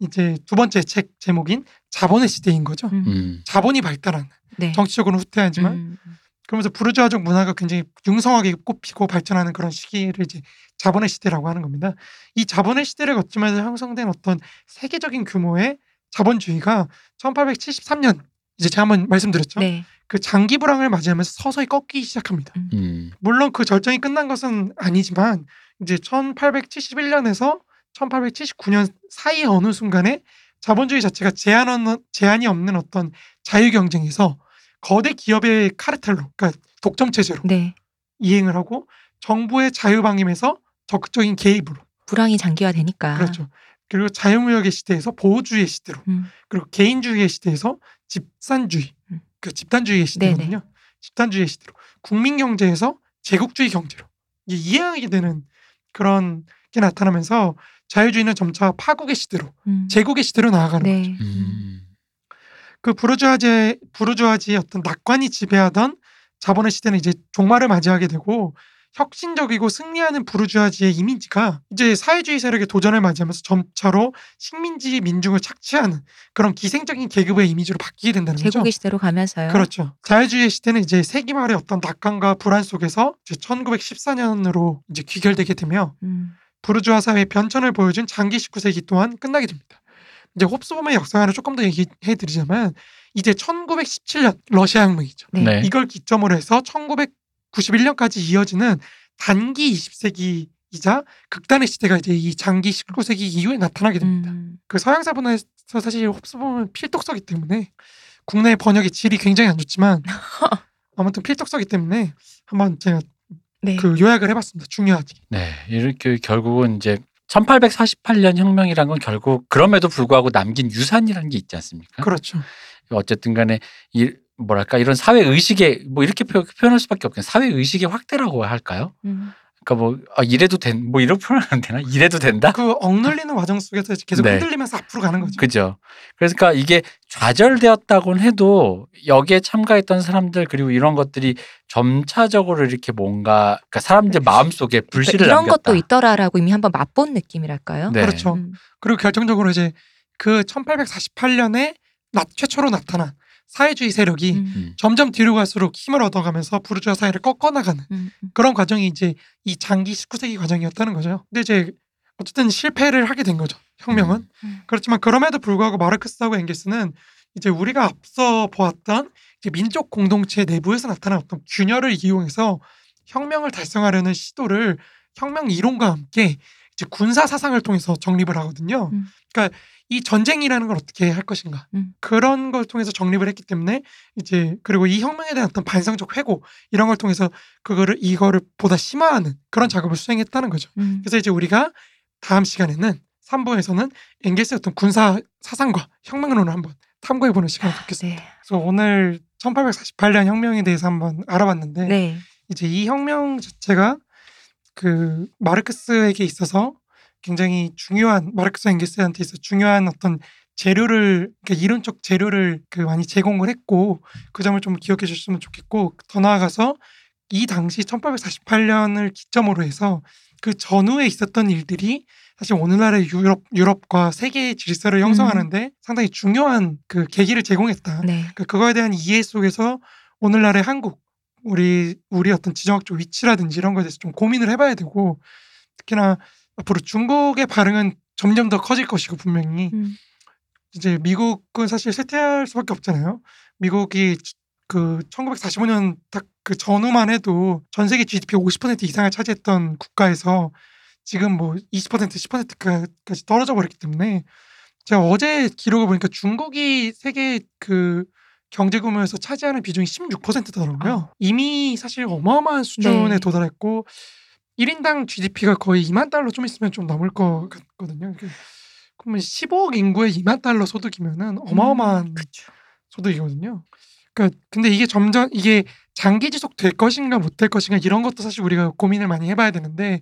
이제 두 번째 책 제목인 자본의 시대인 거죠. 음. 음. 자본이 발달한 네. 정치적으로는 후퇴하지만 음. 그러면서 부르주아적 문화가 굉장히 융성하게 꽃피고 발전하는 그런 시기를 이제 자본의 시대라고 하는 겁니다. 이 자본의 시대를 거치면서 형성된 어떤 세계적인 규모의 자본주의가 1873년 이제 제가 한번 말씀드렸죠. 네. 그 장기 불황을 맞이하면서 서서히 꺾이기 시작합니다. 음. 물론 그 절정이 끝난 것은 아니지만 이제 1871년에서 1879년 사이 어느 순간에 자본주의 자체가 제한 없는, 제한이 없는 어떤 자유 경쟁에서 거대 기업의 카르텔로, 그러니까 독점 체제로 네. 이행을 하고 정부의 자유 방임에서 적극적인 개입으로 불황이 장기화되니까. 그렇죠. 그리고 자유무역의 시대에서 보호주의의 시대로 음. 그리고 개인주의의 시대에서 집산주의, 음. 그 집단주의의 시대거든요. 집단주의의 시대로 국민 경제에서 제국주의 경제로 이게 이해하게 되는 그런 게 나타나면서 자유주의는 점차 파국의 시대로 음. 제국의 시대로 나아가는 거죠. 네. 음. 그 부르주아제 부르주아지의 어떤 낙관이 지배하던 자본의 시대는 이제 종말을 맞이하게 되고 혁신적이고 승리하는 부르주아지의 이미지가 이제 사회주의 세력의 도전을 맞이하면서 점차로 식민지 민중을 착취하는 그런 기생적인 계급의 이미지로 바뀌게 된다는 거죠. 제국의 시대로 가면서요. 그렇죠. 자유주의 시대는 이제 세기 말의 어떤 낙관과 불안 속에서 이제 1914년으로 이제 귀결되게 되며 음. 부르주아 사회의 변천을 보여준 장기 19세기 또한 끝나게 됩니다. 이제 홉스범의 역사관을 조금 더 얘기해 드리자면 이제 1917년 러시아 혁명이죠. 네. 네. 이걸 기점으로 해서 1991년까지 이어지는 단기 20세기이자 극단의 시대가 이제 이 장기 19세기 이후에 나타나게 됩니다. 음. 그 서양사 문화에서 사실 홉스범은 필독서기 때문에 국내 번역의 질이 굉장히 안 좋지만 아무튼 필독서기 때문에 한번 제가 네. 그 요약을 해봤습니다. 중요하지. 네, 이렇게 결국은 이제 1848년 혁명이란 건 결국 그럼에도 불구하고 남긴 유산이라는 게 있지 않습니까? 그렇죠. 어쨌든 간에 이 뭐랄까 이런 사회 의식의 뭐 이렇게 표- 표현할 수밖에 없겠네. 사회 의식의 확대라고 할까요? 음. 그러니까 뭐 아, 이래도 된 뭐 이런 표현 안 되나? 이래도 된다? 그 억눌리는 과정 속에서 계속 네. 흔들리면서 앞으로 가는 거죠. 그죠. 그러니까 이게 좌절되었다고는 해도 여기에 참가했던 사람들 그리고 이런 것들이 점차적으로 이렇게 뭔가 그러니까 사람들 마음 속에 불씨를 그러니까 이런 남겼다. 것도 있더라라고 이미 한번 맛본 느낌이랄까요? 네. 그렇죠. 음. 그리고 결정적으로 이제 그 1848년에 나 최초로 나타난 사회주의 세력이 음. 음. 점점 뒤로 갈수록 힘을 얻어가면서 부르주아 사회를 꺾어나가는 음. 음. 그런 과정이 이제 이 장기 19세기 과정이었다는 거죠. 근데 이제 어쨌든 실패를 하게 된 거죠. 혁명은. 음. 그렇지만 그럼에도 불구하고 마르크스하고 엥겔스는 이제 우리가 앞서 보았던 이제 민족 공동체 내부에서 나타난 어떤 균열을 이용해서 혁명을 달성하려는 시도를 혁명 이론과 함께 이제 군사 사상을 통해서 정립을 하거든요. 음. 그러니까 이 전쟁이라는 걸 어떻게 할 것인가 음. 그런 걸 통해서 정립을 했기 때문에 이제 그리고 이 혁명에 대한 어떤 반성적 회고 이런 걸 통해서 그거를 이거를 보다 심화하는 그런 작업을 수행했다는 거죠. 음. 그래서 이제 우리가 다음 시간에는 3부에서는 엥겔스의 어떤 군사 사상과 혁명론을 한번 탐구해보는 시간을 갖겠습니다. 네. 그래서 오늘 1848년 혁명에 대해서 한번 알아봤는데 네. 이제 이 혁명 자체가 그 마르크스에게 있어서 굉장히 중요한 마르크스 엥겔스한테 있어 서 중요한 어떤 재료를 그러니까 이론적 재료를 그 많이 제공을 했고 그 점을 좀 기억해 주셨으면 좋겠고 더 나아가서 이 당시 1848년을 기점으로 해서 그 전후에 있었던 일들이 사실 오늘날의 유럽 유럽과 세계의 질서를 형성하는데 상당히 중요한 그 계기를 제공했다. 네. 그러니까 그거에 대한 이해 속에서 오늘날의 한국 우리 우리 어떤 지정학적 위치라든지 이런 거에 대해서 좀 고민을 해봐야 되고 특히나 앞으로 중국의 반응은 점점 더 커질 것이고 분명히 음. 이제 미국은 사실 쇠퇴할 수밖에 없잖아요. 미국이 그 1945년 딱 그 전후만 해도 전 세계 GDP 50% 이상을 차지했던 국가에서 지금 뭐 20% 10%까지 떨어져 버렸기 때문에 제가 어제 기록을 보니까 중국이 세계 그 경제 규모에서 차지하는 비중이 16%더라고요. 이미 사실 어마어마한 수준에 네. 도달했고 1인당 GDP가 거의 2만 달러 좀 있으면 좀 넘을 것 같거든요. 그- 그러면 15억 인구에 2만 달러 소득이면은 어마어마한 음. 소득이거든요. 그러니까 근데 이게 점점 이게 장기 지속 될 것인가 못 될 것인가 이런 것도 사실 우리가 고민을 많이 해봐야 되는데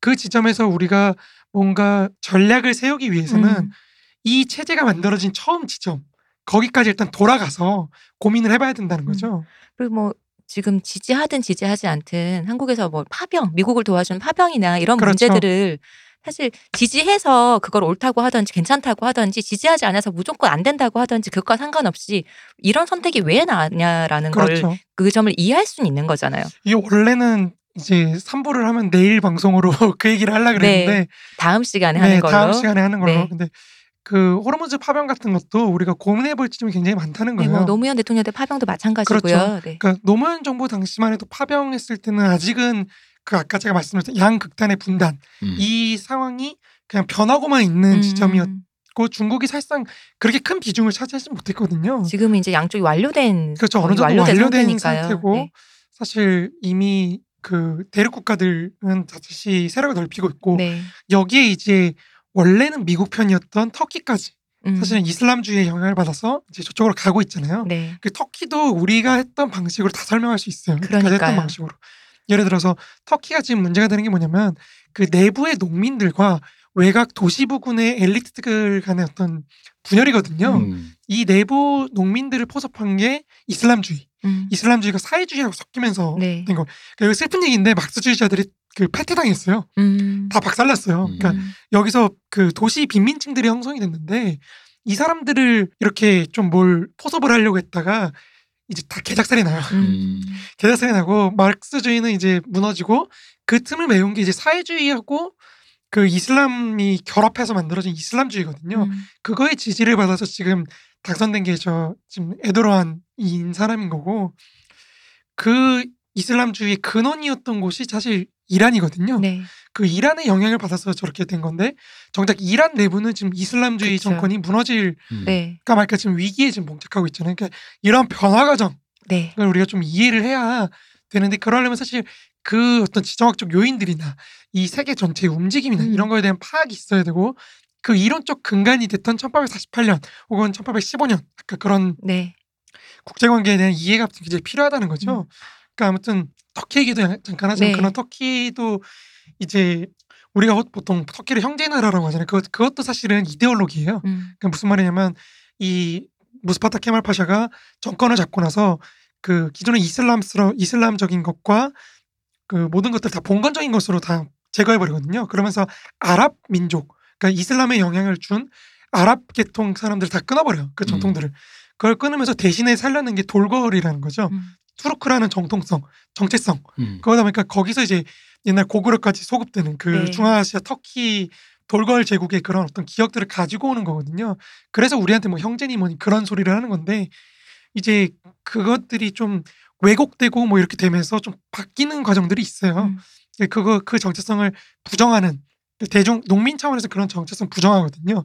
그 지점에서 우리가 뭔가 전략을 세우기 위해서는 음. 이 체제가 만들어진 처음 지점 거기까지 일단 돌아가서 고민을 해봐야 된다는 음. 거죠. 그리고 뭐 지금 지지하든 지지하지 않든 한국에서 뭐 파병, 미국을 도와준 파병이나 이런 그렇죠. 문제들을 사실 지지해서 그걸 옳다고 하든지 괜찮다고 하든지 지지하지 않아서 무조건 안 된다고 하든지 그것과 상관없이 이런 선택이 왜 나냐라는 걸 그렇죠. 그 점을 이해할 수는 있는 거잖아요. 이게 원래는 이제 3부를 하면 내일 방송으로 그 얘기를 하려고 그랬는데 다음 시간에 네, 하는 걸로. 다음 시간에 하는 걸로. 네. 근데 그 호르무즈 파병 같은 것도 우리가 고민해 볼 지점이 굉장히 많다는 네, 거예요. 뭐 노무현 대통령 때 파병도 마찬가지고요. 그렇죠. 네. 그러니까 노무현 정부 당시만 해도 파병했을 때는 아직은 그 아까 제가 말씀드렸던 양극단의 분단 음. 이 상황이 그냥 변하고만 있는 음, 지점이었고 중국이 사실상 그렇게 큰 비중을 차지하지 못했거든요. 지금은 이제 양쪽이 완료된 그렇죠. 어느 정도 완료된 완료된 상태니까요. 상태고 네. 사실 이미 그 대륙 국가들은 다시 세력을 넓히고 있고 네. 여기에 이제 원래는 미국 편이었던 터키까지 음. 사실은 이슬람주의의 영향을 받아서 이제 저쪽으로 가고 있잖아요. 네. 그 터키도 우리가 했던 방식으로 다 설명할 수 있어요. 여기까지 했던. 방식으로. 예를 들어서 터키가 지금 문제가 되는 게 뭐냐면 그 내부의 농민들과 외곽 도시 부근의 엘리트들 간의 어떤 분열이거든요. 음. 이 내부 농민들을 포섭한 게 이슬람주의. 음. 이슬람주의가 사회주의하고 섞이면서 네. 된 거. 그리고 슬픈 얘기인데 막스주의자들이 그 패퇴당했어요. 음. 다 박살났어요. 음. 그러니까 음. 여기서 그 도시 빈민층들이 형성이 됐는데 이 사람들을 이렇게 좀 뭘 포섭을 하려고 했다가 이제 다 개작살이 나요. 음. 음. 개작살이 나고 마르크스주의는 이제 무너지고 그 틈을 메운 게 이제 사회주의하고 그 이슬람이 결합해서 만들어진 이슬람주의거든요. 음. 그거의 지지를 받아서 지금 당선된 게 저 지금 에도르한인 사람인 거고 그 이슬람주의의 근원이었던 곳이 사실 이란이거든요. 네. 그 이란의 영향을 받아서 저렇게 된 건데 정작 이란 내부는 지금 이슬람주의 그쵸. 정권이 무너질까 음. 네. 말까 지금 위기에 지금 봉착하고 있잖아요. 그러니까 이런 변화 과정을 네. 우리가 좀 이해를 해야 되는데 그러려면 사실 그 어떤 지정학적 요인들이나 이 세계 전체의 움직임이나 음. 이런 거에 대한 파악이 있어야 되고 그 이론적 근간이 됐던 1848년 혹은 1815년 아까 그런 네. 국제관계에 대한 이해가 굉장히 필요하다는 거죠. 그러니까 아무튼 터키 얘기도 잠깐 하지만 네. 그런 터키도 이제 우리가 보통 터키를 형제 나라라고 하잖아요. 그것, 그것도 사실은 이데올로기예요. 음. 그러니까 무슨 말이냐면 이 무스파타 케말 파샤가 정권을 잡고 나서 그 기존의 이슬람스러 이슬람적인 것과 그 모든 것들 다 봉건적인 것으로 다 제거해 버리거든요. 그러면서 아랍 민족, 그러니까 이슬람의 영향을 준 아랍 계통 사람들 다 끊어버려 요. 그 음. 전통들을. 그걸 끊으면서 대신에 살려낸 게 돌거리라는 거죠. 음. 투르크라는 정통성, 정체성. 음. 그러다 보니까 거기서 이제 옛날 고구려까지 소급되는 그 네. 중앙아시아 터키 돌걸 제국의 그런 어떤 기억들을 가지고 오는 거거든요. 그래서 우리한테 뭐 형제니 뭐니 그런 소리를 하는 건데 이제 그것들이 좀 왜곡되고 뭐 이렇게 되면서 좀 바뀌는 과정들이 있어요. 음. 그거 그 정체성을 부정하는 대중 농민 차원에서 그런 정체성 부정하거든요.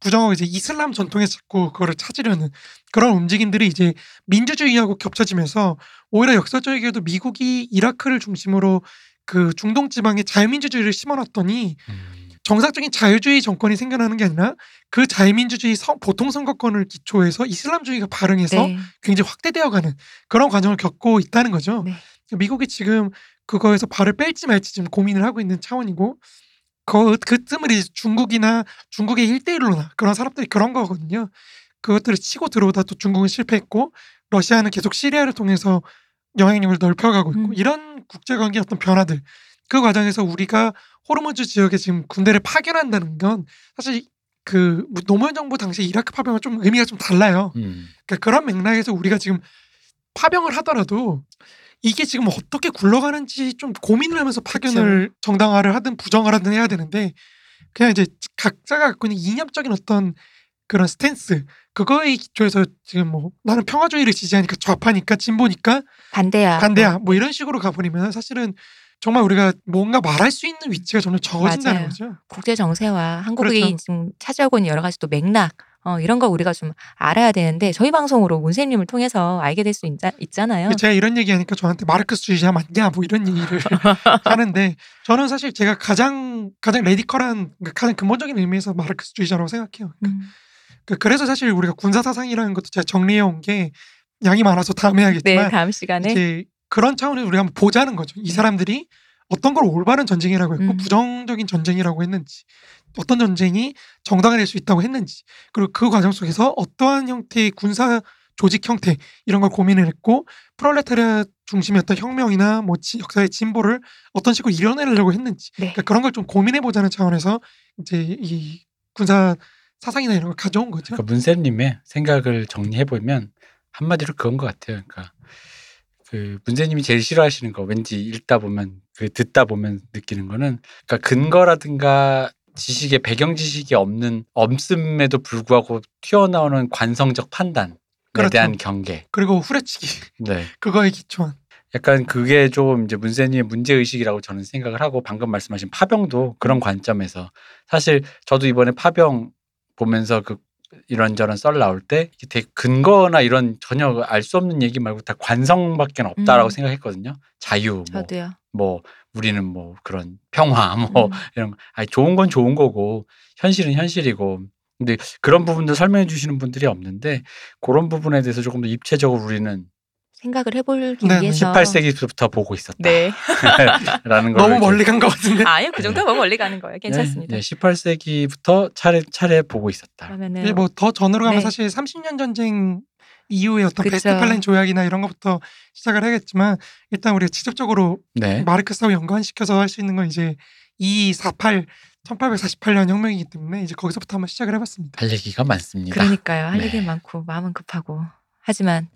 부정하고 이제 이슬람 전통에서 자꾸 그거를 찾으려는 그런 움직임들이 이제 민주주의하고 겹쳐지면서 오히려 역사적이게도 미국이 이라크를 중심으로 그 중동 지방에 자유민주주의를 심어놨더니 음. 정상적인 자유주의 정권이 생겨나는 게 아니라 그 자유민주주의 선- 보통 선거권을 기초해서 이슬람주의가 발흥해서 네. 굉장히 확대되어가는 그런 과정을 겪고 있다는 거죠. 네. 미국이 지금 그거에서 발을 뺄지 말지 지금 고민을 하고 있는 차원이고 그, 그 틈을 이제 중국이나 중국의 일대일로나 그런 사람들이 그런 거거든요. 그것들을 치고 들어오다 또 중국은 실패했고 러시아는 계속 시리아를 통해서 영향력을 넓혀가고 있고 음. 이런 국제관계 어떤 변화들 그 과정에서 우리가 호르무즈 지역에 지금 군대를 파견한다는 건 사실 그 노무현 정부 당시 이라크 파병은 좀 의미가 좀 달라요. 음. 그러니까 그런 맥락에서 우리가 지금 파병을 하더라도 이게 지금 어떻게 굴러가는지 좀 고민을 하면서 파견을 정당화를 하든 부정화하든 해야 되는데 그냥 이제 각자가 갖고 있는 이념적인 어떤 그런 스탠스 그거에 기초해서 지금 뭐 나는 평화주의를 지지하니까 좌파니까 진보니까 반대야. 반대야 뭐 이런 식으로 가버리면 사실은 정말 우리가 뭔가 말할 수 있는 위치가 점점 적어진다는 맞아요. 거죠. 국제 정세와 한국이 그렇죠. 지금 차지하고 있는 여러 가지 또 맥락 어, 이런 거 우리가 좀 알아야 되는데 저희 방송으로 문세님을 통해서 알게 될 수 있잖아요. 제가 이런 얘기하니까 저한테 마르크스주의자 맞냐 뭐 이런 얘기를 하는데 저는 사실 제가 가장 가장 radical한 그러니까 가장 근본적인 의미에서 마르크스주의자라고 생각해요. 음. 그- 그래서 사실 우리가 군사 사상이라는 것도 제가 정리해 온 게 양이 많아서 다음에 네, 해야겠지만 다음 시간에 이제 그런 차원에서 우리가 한번 보자는 거죠. 이 사람들이 어떤 걸 올바른 전쟁이라고 했고 음. 부정적인 전쟁이라고 했는지 어떤 전쟁이 정당화될 수 있다고 했는지 그리고 그 과정 속에서 어떠한 형태의 군사 조직 형태 이런 걸 고민을 했고 프롤레타리아 중심의 어떤 혁명이나 뭐 지- 역사의 진보를 어떤 식으로 이뤄내려고 했는지 네. 그러니까 그런 걸 좀 고민해 보자는 차원에서 이제 이 군사 사상이나 이런 걸 가져온 거죠. 그러니까 문세님의 생각을 정리해 보면 한마디로 그건 것 같아요. 그러니까 그 문세님이 제일 싫어하시는 거 왠지 읽다 보면 그 듣다 보면 느끼는 거는 그러니까 근거라든가 지식의 배경 지식이 없는 없음에도 불구하고 튀어나오는 관성적 판단에 그렇죠. 대한 경계. 그리고 후려치기 네. 그거에 기초한 약간 그게 좀 이제 문세님의 문제 의식이라고 저는 생각을 하고 방금 말씀하신 파병도 그런 관점에서 사실 저도 이번에 파병 보면서 그 이런저런 썰 나올 때 되게 근거나 이런 전혀 알 수 없는 얘기 말고 다 관성밖에 없다라고 음. 생각했거든요. 자유, 뭐. 뭐 우리는 뭐 그런 평화, 뭐 음. 이런 거. 아니 좋은 건 좋은 거고 현실은 현실이고. 근데 그런 부분도 설명해 주시는 분들이 없는데 그런 부분에 대해서 조금 더 입체적으로 우리는 생각을 해보기 네, 위해서 18세기부터 보고 있었다. 네. 라는 걸 너무 멀리 간 것 같은데 아유 그 정도 너무 멀리 가는 거예요. 괜찮습니다. 네, 18세기부터 차례 차례 보고 있었다. 그러면은 네, 뭐더 전으로 가면 네. 사실 30년 전쟁 이후에 어떤 그쵸. 베스트팔렌 조약이나 이런 것부터 시작을 하겠지만 일단 우리가 직접적으로 네. 마르크스하고 연관시켜서 할 수 있는 건 이제 2248 1848년 혁명이기 때문에 이제 거기서부터 한번 시작을 해봤습니다. 할 얘기가 많습니다. 그러니까요. 할 네. 얘기 많고 마음은 급하고 하지만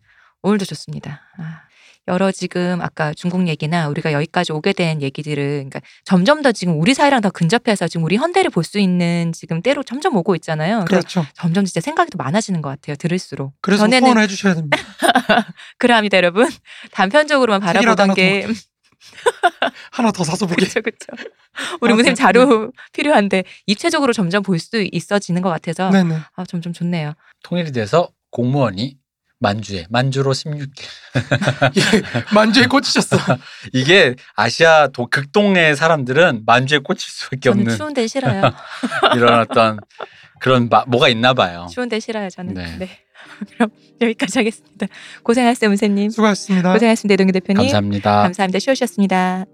오늘도 좋습니다. 아, 여러 지금 아까 중국 얘기나 우리가 여기까지 오게 된 얘기들을 그러니까 점점 더 지금 우리 사회랑 더 근접해서 지금 우리 현대를 볼 수 있는 지금 때로 점점 오고 있잖아요. 그래서 그렇죠. 점점 진짜 생각이 더 많아지는 것 같아요. 들을수록. 그래서 전에는 후원을 해주셔야 됩니다. 그래합니다, 여러분. 단편적으로만 바라보던 하나 게 하나 더 사서 보게. 그렇죠, 그렇죠. 우리 아, 무슨 네. 자료 필요한데 입체적으로 점점 볼 수 있어지는 것 같아서 네네. 아, 점점 좋네요. 통일이 돼서 공무원이 만주에 만주로 16개. 예, 만주에 꽂히셨어. 이게 아시아 도, 극동의 사람들은 만주에 꽂힐 수밖에 없는 추운 데 싫어요. 이런 어떤 그런 마, 뭐가 있나 봐요. 추운 데 싫어요, 저는. 네. 네. 그럼 여기까지 하겠습니다. 고생하셨어요, 문세님. 수고하셨습니다. 고생하셨습니다, 이동규 대표님. 감사합니다. 감사합니다. 쉬우셨습니다.